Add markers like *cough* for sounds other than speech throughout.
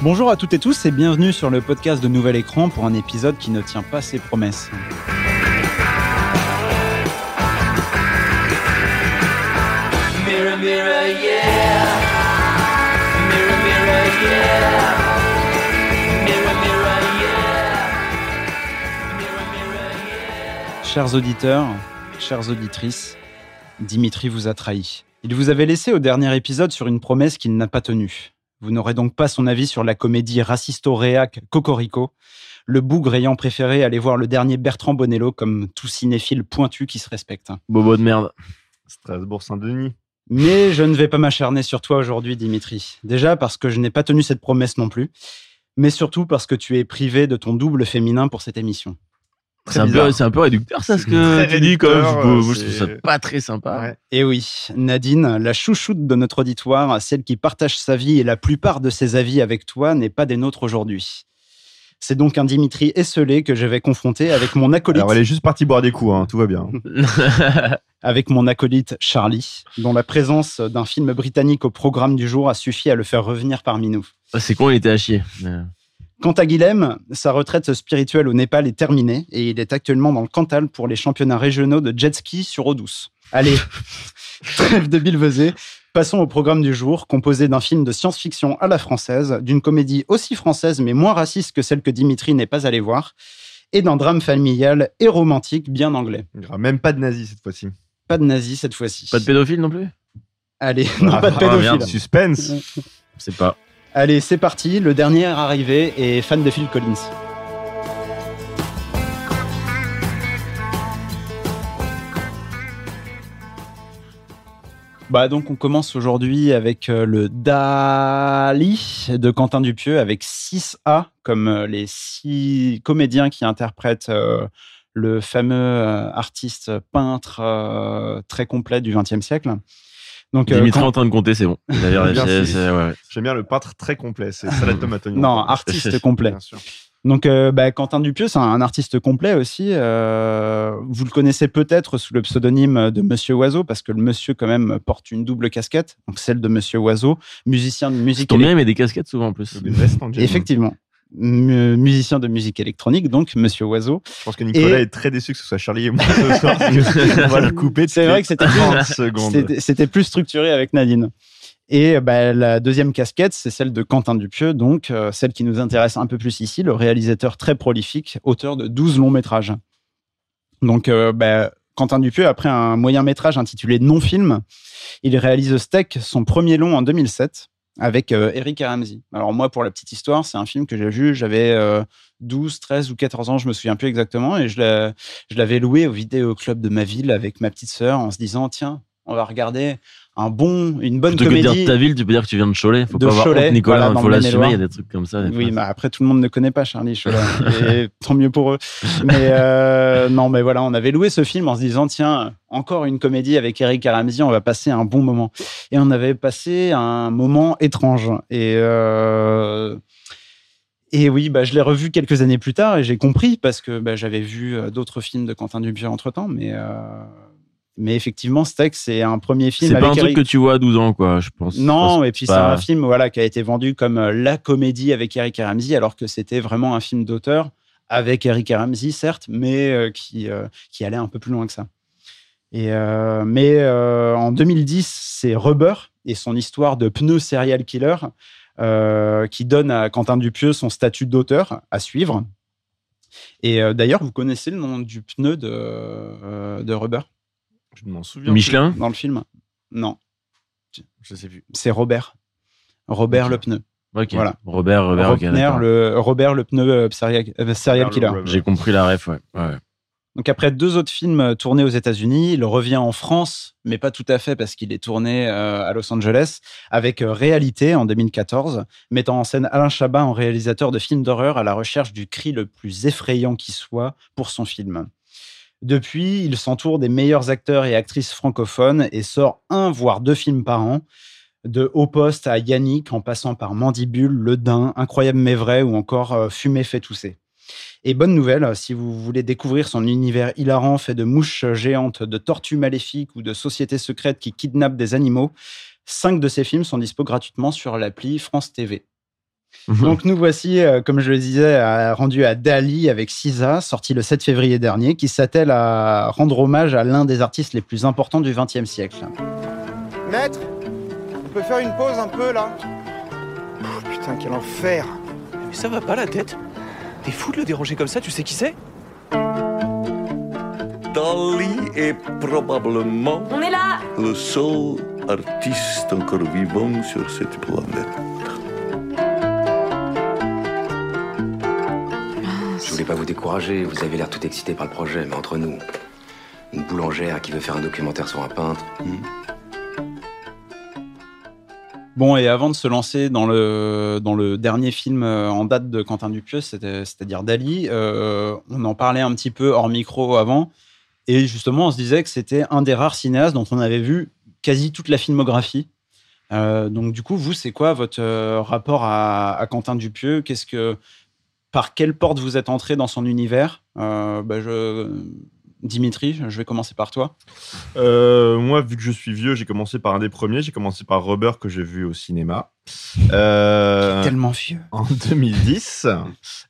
Bonjour à toutes et tous et bienvenue sur le podcast de Nouvel Écran pour un épisode qui ne tient pas ses promesses. Mirror, mirror, yeah. Mirror, mirror, yeah. Chers auditeurs, chères auditrices, Dimitri vous a trahi. Il vous avait laissé au dernier épisode sur une promesse qu'il n'a pas tenue. Vous n'aurez donc pas son avis sur la comédie racisto-réac Cocorico, le bougre ayant préféré aller voir le dernier Bertrand Bonello comme tout cinéphile pointu qui se respecte. Bobo de merde. Strasbourg-Saint-Denis. Mais je ne vais pas m'acharner sur toi aujourd'hui, Dimitri. Déjà parce que je n'ai pas tenu cette promesse non plus, mais surtout parce que tu es privé de ton double féminin pour cette émission. C'est un, peu, c'est un peu réducteur, ça, ce C'est que très tu dis, quand même. Je, trouve ça pas très sympa. Ouais. Et oui, Nadine, la chouchoute de notre auditoire, celle qui partage sa vie et la plupart de ses avis avec toi, n'est pas des nôtres aujourd'hui. C'est donc un Dimitri esselé que je vais confronter avec mon acolyte, Alors, elle est juste partie boire des coups, hein, tout va bien. *laughs* avec mon acolyte Charlie, dont la présence d'un film britannique au programme du jour a suffi à le faire revenir parmi nous. c'est con, il était à chier. Quant à Guilhem, sa retraite spirituelle au Népal est terminée et il est actuellement dans le Cantal pour les championnats régionaux de jet ski sur eau douce. Allez, *laughs* trêve de bilvesée, passons au programme du jour, composé d'un film de science-fiction à la française, d'une comédie aussi française mais moins raciste que celle que Dimitri n'est pas allé voir, et d'un drame familial et romantique bien anglais. Il y aura même pas de nazis cette fois-ci. Pas de nazis cette fois-ci. Pas de pédophile non plus? Allez, non, Ah, pas de ah, pédophile. merde. Suspense. *laughs* Je sais pas. Allez, c'est parti, le dernier arrivé est fan de Phil Collins. Bah donc on commence aujourd'hui avec euh, le Dali de Quentin Dupieux avec 6A comme euh, les six comédiens qui interprètent euh, le fameux artiste peintre très complet du XXe siècle. Donc euh, Dimitri est en train de compter, c'est bon. *laughs* Ouais. J'aime bien le peintre très complet, c'est salade tomate oignon. non, artiste complet. Bien sûr. Donc, euh, bah, Quentin Dupieux, c'est un artiste complet aussi. Euh, vous le connaissez peut-être sous le pseudonyme de Monsieur Oiseau, parce que le monsieur, quand même, porte une double casquette, donc celle de Monsieur Oiseau, musicien de musique ton bien, électronique. mais des casquettes souvent en plus. Des vestes en. Effectivement. Mu- musicien de musique électronique, donc Monsieur Oiseau. Je pense que Nicolas Et- est très déçu que ce soit Charlie et moi ce soir. parce que *laughs* On va le couper. C'est vrai que c'était 30 secondes. C'était- C'était plus structuré avec Nadine. Et bah, la deuxième casquette, c'est celle de Quentin Dupieux, donc euh, celle qui nous intéresse un peu plus ici, le réalisateur très prolifique, auteur de 12 longs métrages. Donc, euh, bah, Quentin Dupieux, après un moyen métrage intitulé Non-film, il réalise Steak, son premier long en 2007, avec euh, Eric Ramsey. Alors moi, pour la petite histoire, c'est un film que j'ai vu, j'avais euh, 12, 13 ou 14 ans, je me souviens plus exactement, et je l'avais loué au vidéo club de ma ville avec ma petite sœur en se disant, tiens, on va regarder un bon, une bonne Plutôt que de comédie. dire ta ville, tu peux dire que tu viens de Cholet. Faut De pas avoir Cholet, honte, Nicolas. voilà, dans faut l'assumer. Il y a des trucs comme ça. Oui, mais après, tout le monde ne connaît pas Charlie Cholet. *laughs* et tant mieux pour eux. Mais euh, non, mais voilà, on avait loué ce film en se disant, tiens, encore une comédie avec Eric Ramsey, on va passer un bon moment. Et on avait passé un moment étrange. Et, euh, et oui, bah, je l'ai revu quelques années plus tard et j'ai compris parce que bah, j'avais vu euh, d'autres films de Quentin Dupieux entre temps. Mais, euh, mais effectivement, Steak, c'est un premier film C'est pas un truc Eric- que tu vois à 12 ans, quoi, je pense. non, et puis c'est un film voilà, qui a été vendu comme euh, la comédie avec Eric Ramsey, alors que c'était vraiment un film d'auteur avec Eric Ramsey, certes, mais euh, qui, euh, qui allait un peu plus loin que ça. Et, euh, mais euh, en 2010, c'est Rubber et son histoire de pneu serial killer qui donne à Quentin Dupieux son statut d'auteur à suivre. Et d'ailleurs, vous connaissez le nom du pneu de, de Rubber? Je m'en souviens. Michelin dans le film Non. Je sais plus. c'est Robert. Robert le pneu. Ok. Voilà. Robert, Robert, Robert, le, Robert le pneu euh, serial, euh, serial killer. J'ai compris la ref, ouais. ouais. Donc après deux autres films euh, tournés aux États-Unis, il revient en France, mais pas tout à fait parce qu'il est tourné euh, à Los Angeles avec Réalité en 2014, mettant en scène Alain Chabat en réalisateur de films d'horreur à la recherche du cri le plus effrayant qui soit pour son film. Depuis, il s'entoure des meilleurs acteurs et actrices francophones et sort un voire deux films par an, de Haut Poste à Yannick, en passant par Mandibule, Le Dain, Incroyable mais vrai ou encore euh, Fumée fait tousser. Et bonne nouvelle, si vous voulez découvrir son univers hilarant fait de mouches géantes, de tortues maléfiques ou de sociétés secrètes qui kidnappent des animaux, cinq de ces films sont dispo gratuitement sur l'appli France TV. Donc nous voici, euh, comme je le disais, à- rendus à Dali avec Cisa, sorti le 7 février dernier, qui s'attelle à rendre hommage à l'un des artistes les plus importants du XXe siècle. Maître, on peut faire une pause un peu là? Oh, Putain, quel enfer! Mais ça va pas la tête. T'es fou de le déranger comme ça, tu sais qui c'est? Dali est probablement On est là. le seul artiste encore vivant sur cette planète. Voulais pas vous décourager, vous avez l'air tout excité par le projet, mais entre nous, une boulangère qui veut faire un documentaire sur un peintre, Bon, et avant de se lancer dans le, dernier film euh, en date de Quentin Dupieux, c'est-à-dire Dali, euh, on en parlait un petit peu hors micro avant, et justement, on se disait que c'était un des rares cinéastes dont on avait vu quasi toute la filmographie. Euh, donc, du coup, vous, c'est quoi votre rapport à, à Quentin Dupieux? Qu'est-ce que, par quelle porte vous êtes entré dans son univers? Euh, bah, je, Dimitri, je vais commencer par toi. Euh, moi, vu que je suis vieux, j'ai commencé par un des premiers. J'ai commencé par Rubber que j'ai vu au cinéma. Euh, Tellement vieux. en 2010.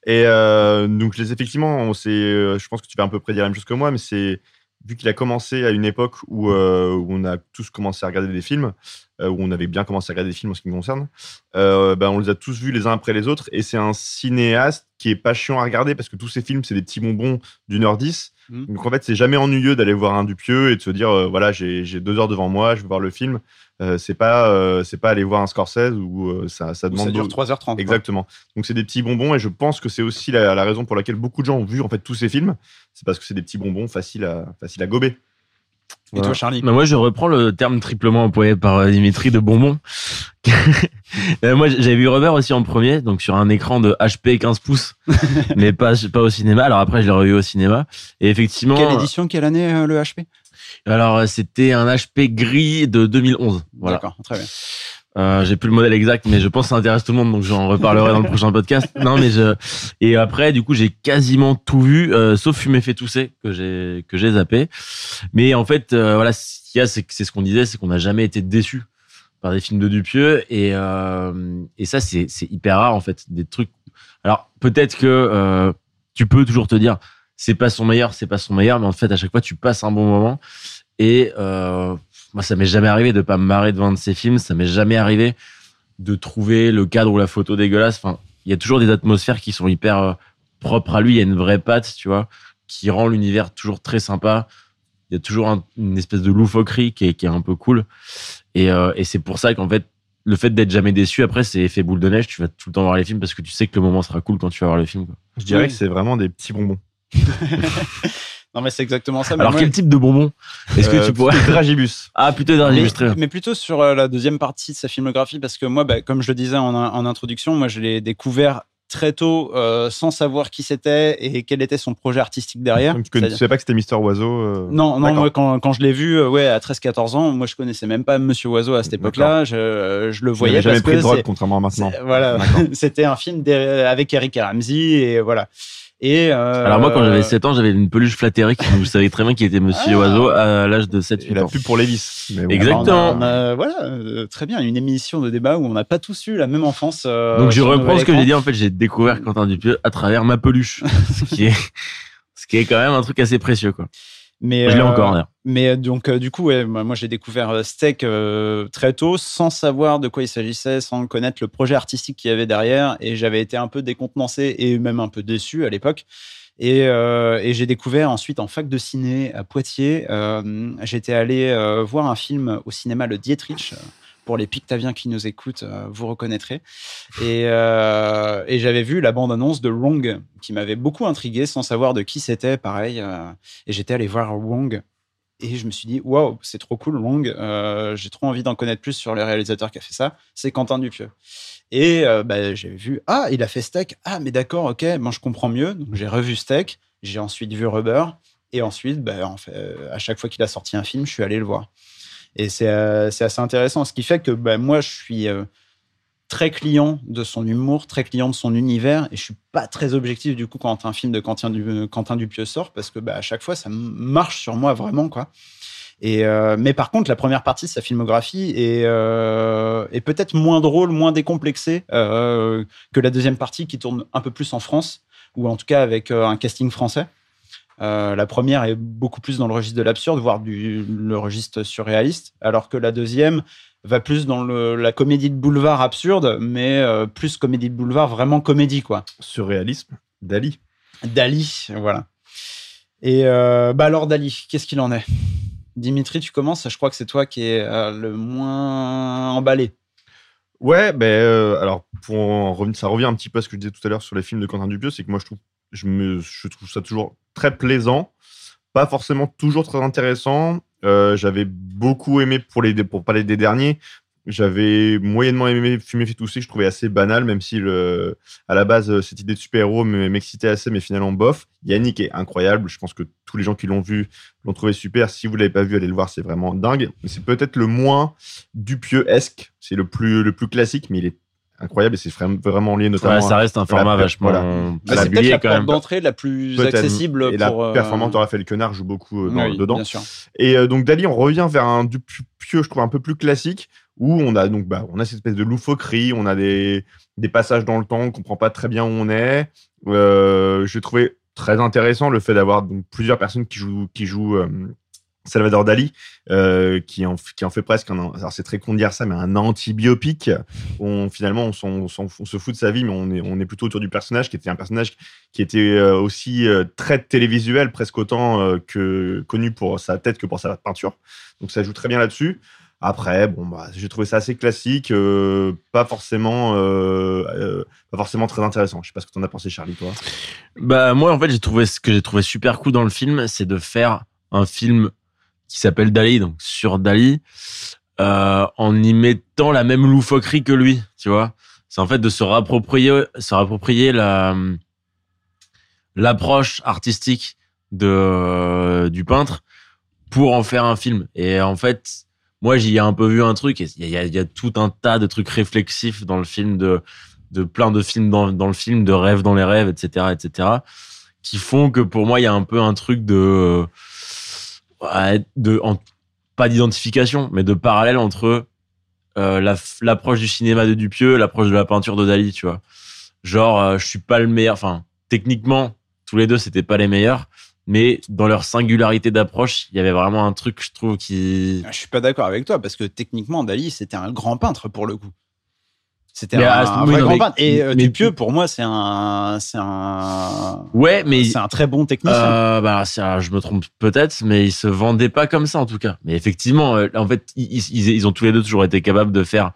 Et euh, donc, les effectivement, je pense que tu vas à peu près dire la même chose que moi, mais c'est vu qu'il a commencé à une époque où, où on a tous commencé à regarder des films, où on avait bien commencé à regarder des films en ce qui me concerne, euh, ben, on les a tous vus les uns après les autres. Et c'est un cinéaste qui est pas chiant à regarder parce que tous ces films, c'est des petits bonbons d'une heure dix. Mhm. Donc en fait, c'est jamais ennuyeux d'aller voir un Dupieux et de se dire, euh, voilà, j'ai deux heures devant moi, je vais voir le film. Euh, c'est pas, euh, c'est pas aller voir un Scorsese où euh, ça, ça demande Ça dure beau- 3h30. quoi. Exactement. Donc c'est des petits bonbons et je pense que c'est aussi la, la raison pour laquelle beaucoup de gens ont vu en fait tous ces films. C'est parce que c'est des petits bonbons faciles à, faciles à gober. Et Voilà. toi, Charlie Bah, moi, je reprends le terme triplement employé par euh, Dimitri de bonbon. *laughs* Euh, moi, j'avais vu Rubber aussi en premier, donc sur un écran de HP 15 pouces, *laughs* mais pas, pas au cinéma. Alors après, je l'ai revu au cinéma. Et effectivement, Quelle édition, quelle année euh, le HP alors c'était un HP gris de 2011. Voilà. D'accord, très bien. Euh, j'ai plus le modèle exact, mais je pense que ça intéresse tout le monde, donc j'en reparlerai dans le prochain podcast. Non, mais je et après, du coup, j'ai quasiment tout vu, euh, sauf Fumer fait tousser que j'ai que j'ai zappé. Mais en fait, euh, voilà, ce qu'il y a, c'est c'est ce qu'on disait, c'est qu'on n'a jamais été déçu par des films de Dupieux, et euh, et ça, c'est c'est hyper rare en fait, des trucs. Alors peut-être que euh, tu peux toujours te dire, c'est pas son meilleur, c'est pas son meilleur, mais en fait, à chaque fois, tu passes un bon moment. Et euh, moi, ça m'est jamais arrivé de pas me marrer devant de ces films. Ça m'est jamais arrivé de trouver le cadre ou la photo dégueulasse. Enfin, il y a toujours des atmosphères qui sont hyper euh, propres à lui. Il y a une vraie patte, tu vois, qui rend l'univers toujours très sympa. Il y a toujours un- une espèce de loufoquerie qui est, qui est un peu cool. Et, euh, et c'est pour ça qu'en fait, le fait d'être jamais déçu, après, c'est effet boule de neige. Tu vas tout le temps voir les films parce que tu sais que le moment sera cool quand tu vas voir le film. quoi. Je dirais Oui. que c'est vraiment des petits bonbons. *laughs* Non, mais c'est exactement ça. mais Alors, moi- quel type de bonbon Est-ce que Euh, tu pourrais. plutôt *laughs* Dragibus. Ah, plutôt d'un mais, mais plutôt sur euh, la deuxième partie de sa filmographie, parce que moi, bah, comme je le disais en, en introduction, moi, je l'ai découvert très tôt euh, sans savoir qui c'était et quel était son projet artistique derrière. Tu C'est-à-dire- savais pas que c'était Mister Oiseau euh, Non, non, moi, quand, quand je l'ai vu, euh, ouais, à 13-14 ans, moi, je connaissais même pas Monsieur Oiseau à cette époque-là. Je, je le voyais n'avais jamais parce pris que de drogue, contrairement à maintenant. voilà, *laughs* c'était un film avec Eric Ramsey et voilà. Et euh, Alors moi, quand j'avais 7 ans, j'avais une peluche flattérique. Vous savez très bien qui était Monsieur Ah. Oiseau à l'âge de 7 Et 8 la ans. pub pour Lévis. Mais. Exactement. on a- on a- voilà, euh, très bien, une émission de débat où on n'a pas tous eu la même enfance. euh, Donc je reprends ce que j'ai dit. En fait, j'ai découvert Quentin Dupieux à travers ma peluche, *laughs* ce qui est ce qui est quand même un truc assez précieux quoi. Mais Je l'ai euh, encore. Mais euh, donc, euh, du coup, ouais, moi, j'ai découvert Steak très tôt, sans savoir de quoi il s'agissait, sans connaître le projet artistique qu'il y avait derrière. Et j'avais été un peu décontenancé et même un peu déçu à l'époque. Et, euh, et j'ai découvert ensuite en fac de ciné à Poitiers. euh, J'étais allé euh, voir un film au cinéma Le Dietrich. Pour les Pictaviens qui nous écoutent, euh, vous reconnaîtrez. Et, euh, et j'avais vu la bande-annonce de Wrong, qui m'avait beaucoup intrigué, sans savoir de qui c'était, pareil. euh, et j'étais allé voir Wrong. Et je me suis dit, waouh, c'est trop cool, Long. Euh, J'ai trop envie d'en connaître plus sur le réalisateur qui a fait ça. C'est Quentin Dupieux. Et euh, bah, j'ai vu, ah, il a fait Steak. Ah, mais d'accord, ok, moi je comprends mieux. J'ai revu Steak. J'ai ensuite vu Rubber. Et ensuite, bah, à chaque fois qu'il a sorti un film, je suis allé le voir. Et c'est euh, c'est assez intéressant. Ce qui fait que bah, moi, je suis euh, très client de son humour, très client de son univers. Et je suis pas très objectif du coup quand un film de Quentin, du, Quentin Dupieux sort parce que bah, à chaque fois, ça marche sur moi vraiment. quoi. Et, euh, mais par contre, la première partie de sa filmographie est, euh, est peut-être moins drôle, moins décomplexée euh, que la deuxième partie qui tourne un peu plus en France, ou en tout cas avec euh, un casting français. Euh, la première est beaucoup plus dans le registre de l'absurde, voire du, le registre surréaliste, alors que la deuxième va plus dans le- la comédie de boulevard absurde, mais euh, plus comédie de boulevard vraiment comédie, quoi. Surréalisme, Dali. Dali, voilà. Et euh, bah alors Dali, qu'est-ce qu'il en est? Dimitri, tu commences? Je crois que c'est toi qui es euh, le moins emballé. Ouais, ben euh, alors pour en revenir, ça revient un petit peu à ce que je disais tout à l'heure sur les films de Quentin Dupieux, c'est que moi je trouve, je me, trouve ça toujours très plaisant, pas forcément toujours très intéressant. Euh, j'avais beaucoup aimé pour les pour parler des derniers, j'avais moyennement aimé Fumer fait tousser, je trouvais assez banal, même si à la base euh, cette idée de super-héros me- m'excitait assez, mais finalement bof. Yannick est incroyable, je pense que tous les gens qui l'ont vu l'ont trouvé super. Si vous l'avez pas vu, allez le voir, c'est vraiment dingue. C'est peut-être le moins Dupieux-esque, c'est le plus le plus classique, mais il est incroyable et c'est vraiment- lié notamment. Ouais, ça reste un format la- vachement voilà. Bah, c'est peut-être la quand porte même. d'entrée la plus accessible et pour. la euh, performance de Raphaël Quenard joue beaucoup euh, dans- oui, dedans. Bien sûr. Et euh, donc Dali, on revient vers un Dupieux, je trouve un peu plus classique, où on a donc bah, on a cette espèce de loufoquerie, on a des, des passages dans le temps, on comprend pas très bien où on est. Euh, J'ai trouvé très intéressant le fait d'avoir donc plusieurs personnes qui jouent qui jouent euh, Salvador Dali, euh, qui, en, fait presque un, alors c'est très con de dire ça, mais un anti-biopic. On, finalement, on, se fout de sa vie, mais on est, plutôt autour du personnage, qui était un personnage qui était euh, aussi euh, très télévisuel, presque autant que connu pour sa tête que pour sa peinture. Donc ça joue très bien là-dessus. Après, bon, bah, j'ai trouvé ça assez classique, pas forcément, pas forcément très intéressant. Je sais pas ce que t'en as pensé, Charlie, toi. Bah moi en fait j'ai trouvé ce que j'ai trouvé super cool dans le film, c'est de faire un film qui s'appelle Dali, donc sur Dali, euh, en y mettant la même loufoquerie que lui, tu vois. C'est en fait de se rapproprier, se rapproprier la l'approche artistique de du peintre pour en faire un film. Et en fait, moi j'y ai un peu vu un truc. Il y a, il y a tout un tas de trucs réflexifs dans le film de de plein de films dans, dans le film, de rêves dans les rêves, etc., etc., qui font que pour moi, il y a un peu un truc de, pas d'identification, mais de parallèle entre euh, la- l'approche du cinéma de Dupieux, l'approche de la peinture de Dali, tu vois. Genre, euh, je suis pas le meilleur, enfin, techniquement, tous les deux, c'était pas les meilleurs, mais dans leur singularité d'approche, il y avait vraiment un truc, je trouve, qui, Je suis pas d'accord avec toi parce que techniquement, Dali, c'était un grand peintre pour le coup. C'était Mais, un, ah, un oui, vrai non, grand mais- peintre. Et euh, mais- Dupieux, pour moi, c'est un, c'est un, ouais, mais c'est un très bon technicien. Euh, bah, je me trompe peut-être, mais ils se vendaient pas comme ça en tout cas. Mais effectivement, euh, en fait, ils, ils, ils ont tous les deux toujours été capables de faire.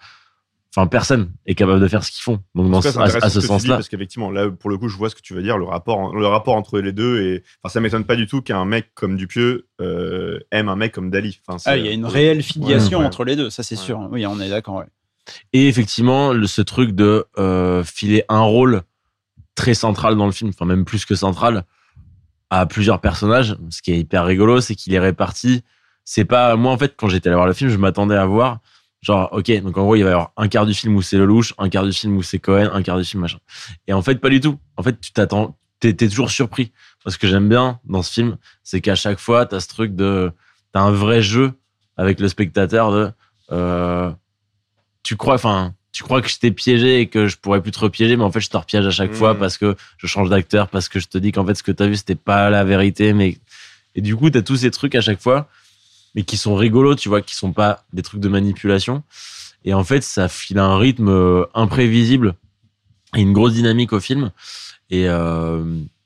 Enfin, personne est capable de faire ce qu'ils font. Donc, dans cas, ce- à, ce sens-là, Parce qu'effectivement, là, pour le coup, je vois ce que tu veux dire. Le rapport, le rapport entre les deux. Et enfin, ça m'étonne pas du tout qu'un mec comme Dupieux euh, aime un mec comme Dali. Enfin, Ah, il y a une réelle filiation ouais. entre les deux, ça c'est Ouais. sûr. Oui, on est d'accord. Et effectivement, ce truc de euh, filer un rôle très central dans le film, enfin même plus que central, à plusieurs personnages. Ce qui est hyper rigolo, c'est qu'il est réparti. C'est pas moi en fait quand j'étais allé voir le film, je m'attendais à voir genre ok donc en gros il va y avoir un quart du film où c'est Lelouch, un quart du film où c'est Cohen, un quart du film machin. Et en fait pas du tout. En fait tu t'attends, t'es toujours surpris. Parce que j'aime bien dans ce film, c'est qu'à chaque fois t'as ce truc de t'as un vrai jeu avec le spectateur de euh, tu crois enfin tu crois que je t'ai piégé et que je pourrais plus te repiéger, mais en fait, je te repiège à chaque fois parce que je change d'acteur, parce que je te dis qu'en fait, ce que t'as vu, c'était pas la vérité, mais, et du coup, t'as tous ces trucs à chaque fois, mais qui sont rigolos, tu vois, qui sont pas des trucs de manipulation. Et en fait, ça file un rythme euh, imprévisible et une grosse dynamique au film. Et, euh,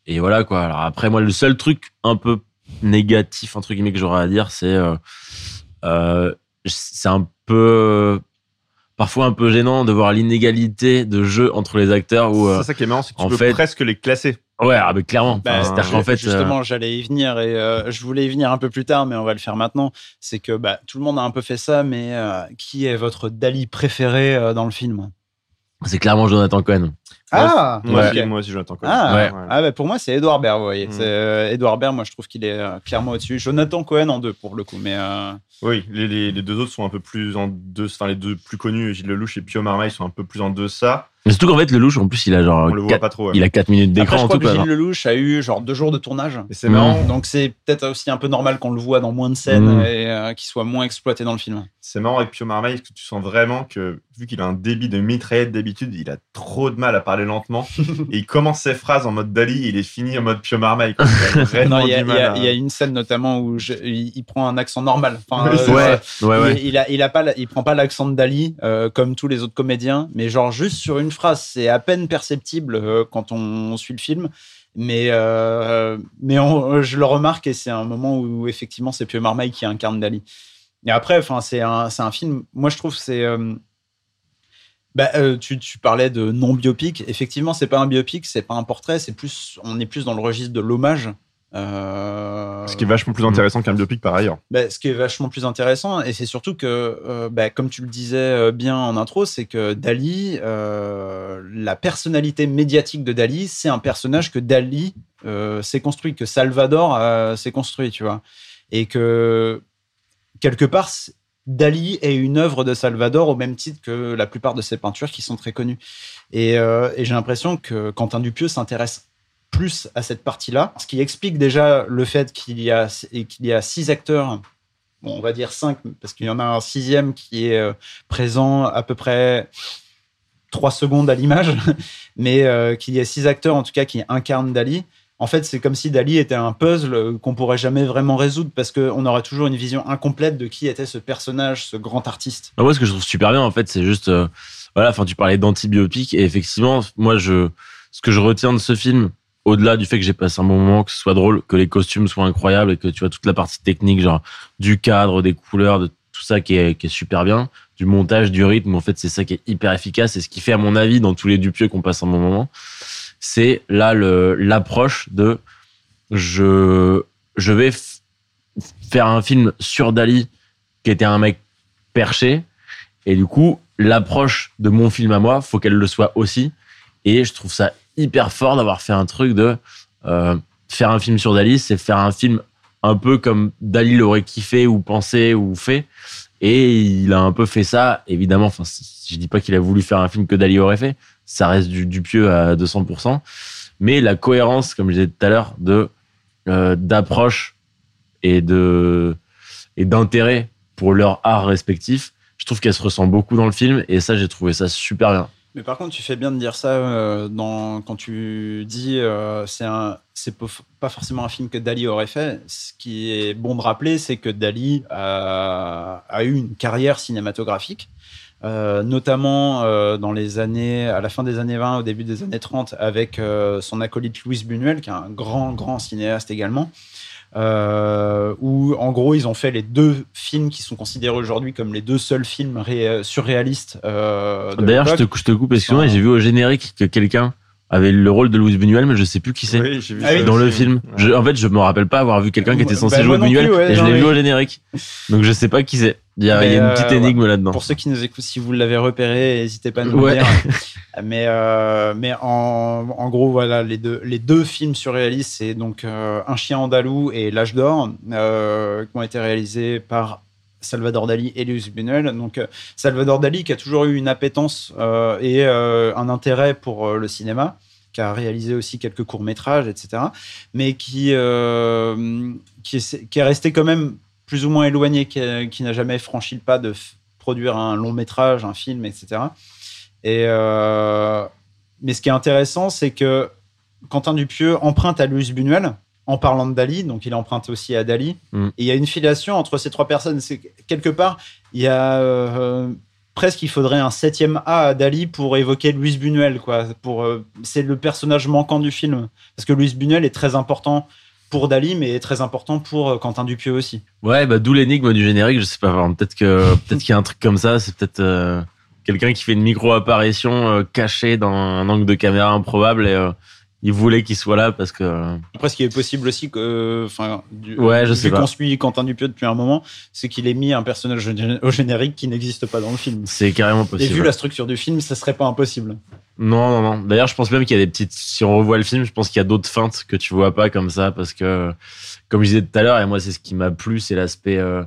et voilà, quoi. Alors après, moi, le seul truc un peu négatif, entre guillemets, que j'aurais à dire, c'est, euh, euh, c'est un peu, parfois un peu gênant de voir l'inégalité de jeu entre les acteurs où, euh, C'est ça qui est marrant, c'est que tu en peux fait- presque les classer. ouais, ah, mais clairement. Bah, Enfin, c'est-à-dire qu'en fait, euh, justement, j'allais y venir et euh, je voulais y venir un peu plus tard, mais on va le faire maintenant. C'est que bah, tout le monde a un peu fait ça, mais euh, qui est votre Dali préféré euh, dans le film? C'est clairement Jonathan Cohen. Ah, Moi, aussi, moi aussi, j'attends quand Ah, Ouais. ah bah, pour moi, c'est Edouard Baird, vous voyez. Mm. Euh, Edouard Baird, moi, je trouve qu'il est euh, clairement au-dessus. Jonathan Cohen en deux, pour le coup, mais euh, Oui, les, les, les deux autres sont un peu plus en deux, enfin les deux plus connus, Gilles Lelouch et Pio Marmaille sont un peu plus en deçà. Mais surtout qu'en fait, Lelouch, en plus, il a genre. On le voit quatre- pas trop. ouais. Il a 4 minutes d'écran je en tout. quoi. Gilles Lelouch a eu genre deux jours de tournage. Et c'est marrant, Donc c'est peut-être aussi un peu normal qu'on le voit dans moins de scènes Mm. et euh, qu'il soit moins exploité dans le film. c'est marrant avec Pio Marmaille parce que tu sens vraiment que vu qu'il a un débit de mitraillette d'habitude, il a trop de mal à parler lentement *laughs* et il commence ses phrases en mode Dali et il est fini en mode Pio Marmaille. Il y, a, à- y une scène notamment où je- il, il prend un accent normal. Enfin, euh, c'est Ouais, ouais, ouais. Il, il a, il a pas, il prend pas l'accent de Dali euh, comme tous les autres comédiens, mais genre juste sur une phrase, c'est à peine perceptible euh, quand on, suit le film. Mais, euh, mais je le remarque et c'est un moment où effectivement c'est Pio Marmaille qui incarne Dali. Et après, c'est un, un film. Moi, je trouve c'est. euh, bah, euh, tu, tu parlais de non biopic. Effectivement, c'est pas un biopic, c'est pas un portrait. C'est plus, on est plus dans le registre de l'hommage. Euh, Ce qui est vachement plus intéressant qu'un biopic par ailleurs. bah, ce qui est vachement plus intéressant, et c'est surtout que, euh, bah, comme tu le disais euh, bien en intro, c'est que Dali, euh, la personnalité médiatique de Dali, c'est un personnage que Dali s'est construit, que Salvador s'est construit, tu vois. Et que, quelque part, Dali est une œuvre de Salvador au même titre que la plupart de ses peintures qui sont très connues. Et, et j'ai l'impression que Quentin Dupieux s'intéresse plus à cette partie-là, ce qui explique déjà le fait qu'il y a qu'il y a six acteurs, bon, on va dire cinq, parce qu'il y en a un sixième qui est euh, présent à peu près trois secondes à l'image, *laughs* mais euh, qu'il y a six acteurs en tout cas qui incarnent Dali. En fait, c'est comme si Dali était un puzzle euh, qu'on pourrait jamais vraiment résoudre parce qu'on aurait toujours une vision incomplète de qui était ce personnage, ce grand artiste. Bah, moi, ce que je trouve super bien, en fait, c'est juste, voilà, enfin, tu parlais d'antibiopic, et effectivement, moi, je, ce que je retiens de ce film, au-delà du fait que j'ai passé un bon moment, que ce soit drôle, que les costumes soient incroyables et que tu vois toute la partie technique, genre du cadre, des couleurs, de tout ça qui est, super bien, du montage, du rythme, en fait, c'est ça qui est hyper efficace et ce qui fait, à mon avis, dans tous les Dupieux qu'on passe un bon moment, c'est là l'approche de je, je vais faire un film sur Dali qui était un mec perché et du coup, l'approche de mon film à moi, faut qu'elle le soit aussi. Et je trouve ça hyper fort d'avoir fait un truc de euh, faire un film sur Dali, c'est faire un film un peu comme Dali l'aurait kiffé ou pensé ou fait. Et il a un peu fait ça, évidemment. Enfin, je dis pas qu'il a voulu faire un film que Dali aurait fait. Ça reste du, du pieux à 200%. Mais la cohérence, comme je disais tout à l'heure, de euh, d'approche et de et d'intérêt pour leur art respectif, je trouve qu'elle se ressent beaucoup dans le film. Et ça, j'ai trouvé ça super bien. Mais par contre, tu fais bien de dire ça euh, quand tu dis euh, c'est un pas forcément un film que Dali aurait fait. Ce qui est bon de rappeler, c'est que Dali a, a eu une carrière cinématographique, euh, notamment euh, dans les années, à la fin des années 20, au début des années 30, avec euh, son acolyte Louis Buñuel, qui est un grand, grand cinéaste également. Euh, où en gros ils ont fait les deux films qui sont considérés aujourd'hui comme les deux seuls films ré- surréalistes. euh, D'ailleurs, je te, je te coupe, excuse-moi, j'ai vu au générique que quelqu'un avait le rôle de Louis Buñuel, mais je sais plus qui c'est. Oui, j'ai vu Ah oui, ça Dans le film. Ouais. Je- en fait, je me rappelle pas avoir vu quelqu'un qui était Bah, censé jouer Buñuel, plus, ouais, et je l'ai vu au générique. Donc je sais pas qui c'est. Il y a, Mais, il y a une euh, petite ouais. énigme là-dedans. Pour ceux qui nous écoutent, si vous l'avez repéré, n'hésitez pas à nous Ouais. le dire. *laughs* Mais, euh, mais en, en gros, voilà, les deux, les deux films surréalistes, c'est donc euh, Un chien andalou et L'âge d'or, euh, qui ont été réalisés par Salvador Dali et Luis Buñuel. Donc euh, Salvador Dali qui a toujours eu une appétence euh, et euh, un intérêt pour le cinéma, qui a réalisé aussi quelques courts métrages, etc. Mais qui, qui, est, resté quand même plus ou moins éloigné, qui, n'a jamais franchi le pas de produire un long métrage, un film, etc. Et mais ce qui est intéressant, c'est que Quentin Dupieux emprunte à Louis Buñuel en parlant de Dali, donc il emprunte aussi à Dali. Mm. Et il y a une filiation entre ces trois personnes. C'est que, quelque part, il y a euh, presque il faudrait un septième A à Dali pour évoquer Louis Buñuel, quoi. Pour euh, c'est le personnage manquant du film, parce que Louis Buñuel est très important pour Dali, mais est très important pour euh, Quentin Dupieux aussi. Ouais, bah d'où l'énigme du générique, je sais pas. enfin, Peut-être que *laughs* peut-être qu'il y a un truc comme ça. C'est peut-être euh, quelqu'un qui fait une micro apparition cachée dans un angle de caméra improbable et il voulait qu'il soit là parce que. euh, Après, ce qui est possible aussi, que, euh, enfin, du- Ouais, je sais qu'on suit Quentin Dupieux depuis un moment, c'est qu'il ait mis un personnage au- générique qui n'existe pas dans le film. c'est carrément Et possible. vu la structure du film, ça serait pas impossible. Non, non, non. D'ailleurs, je pense même qu'il y a des petites. Si on revoit le film, je pense qu'il y a d'autres feintes que tu vois pas comme ça parce que, comme je disais tout à l'heure, et moi, c'est ce qui m'a plu, c'est l'aspect euh,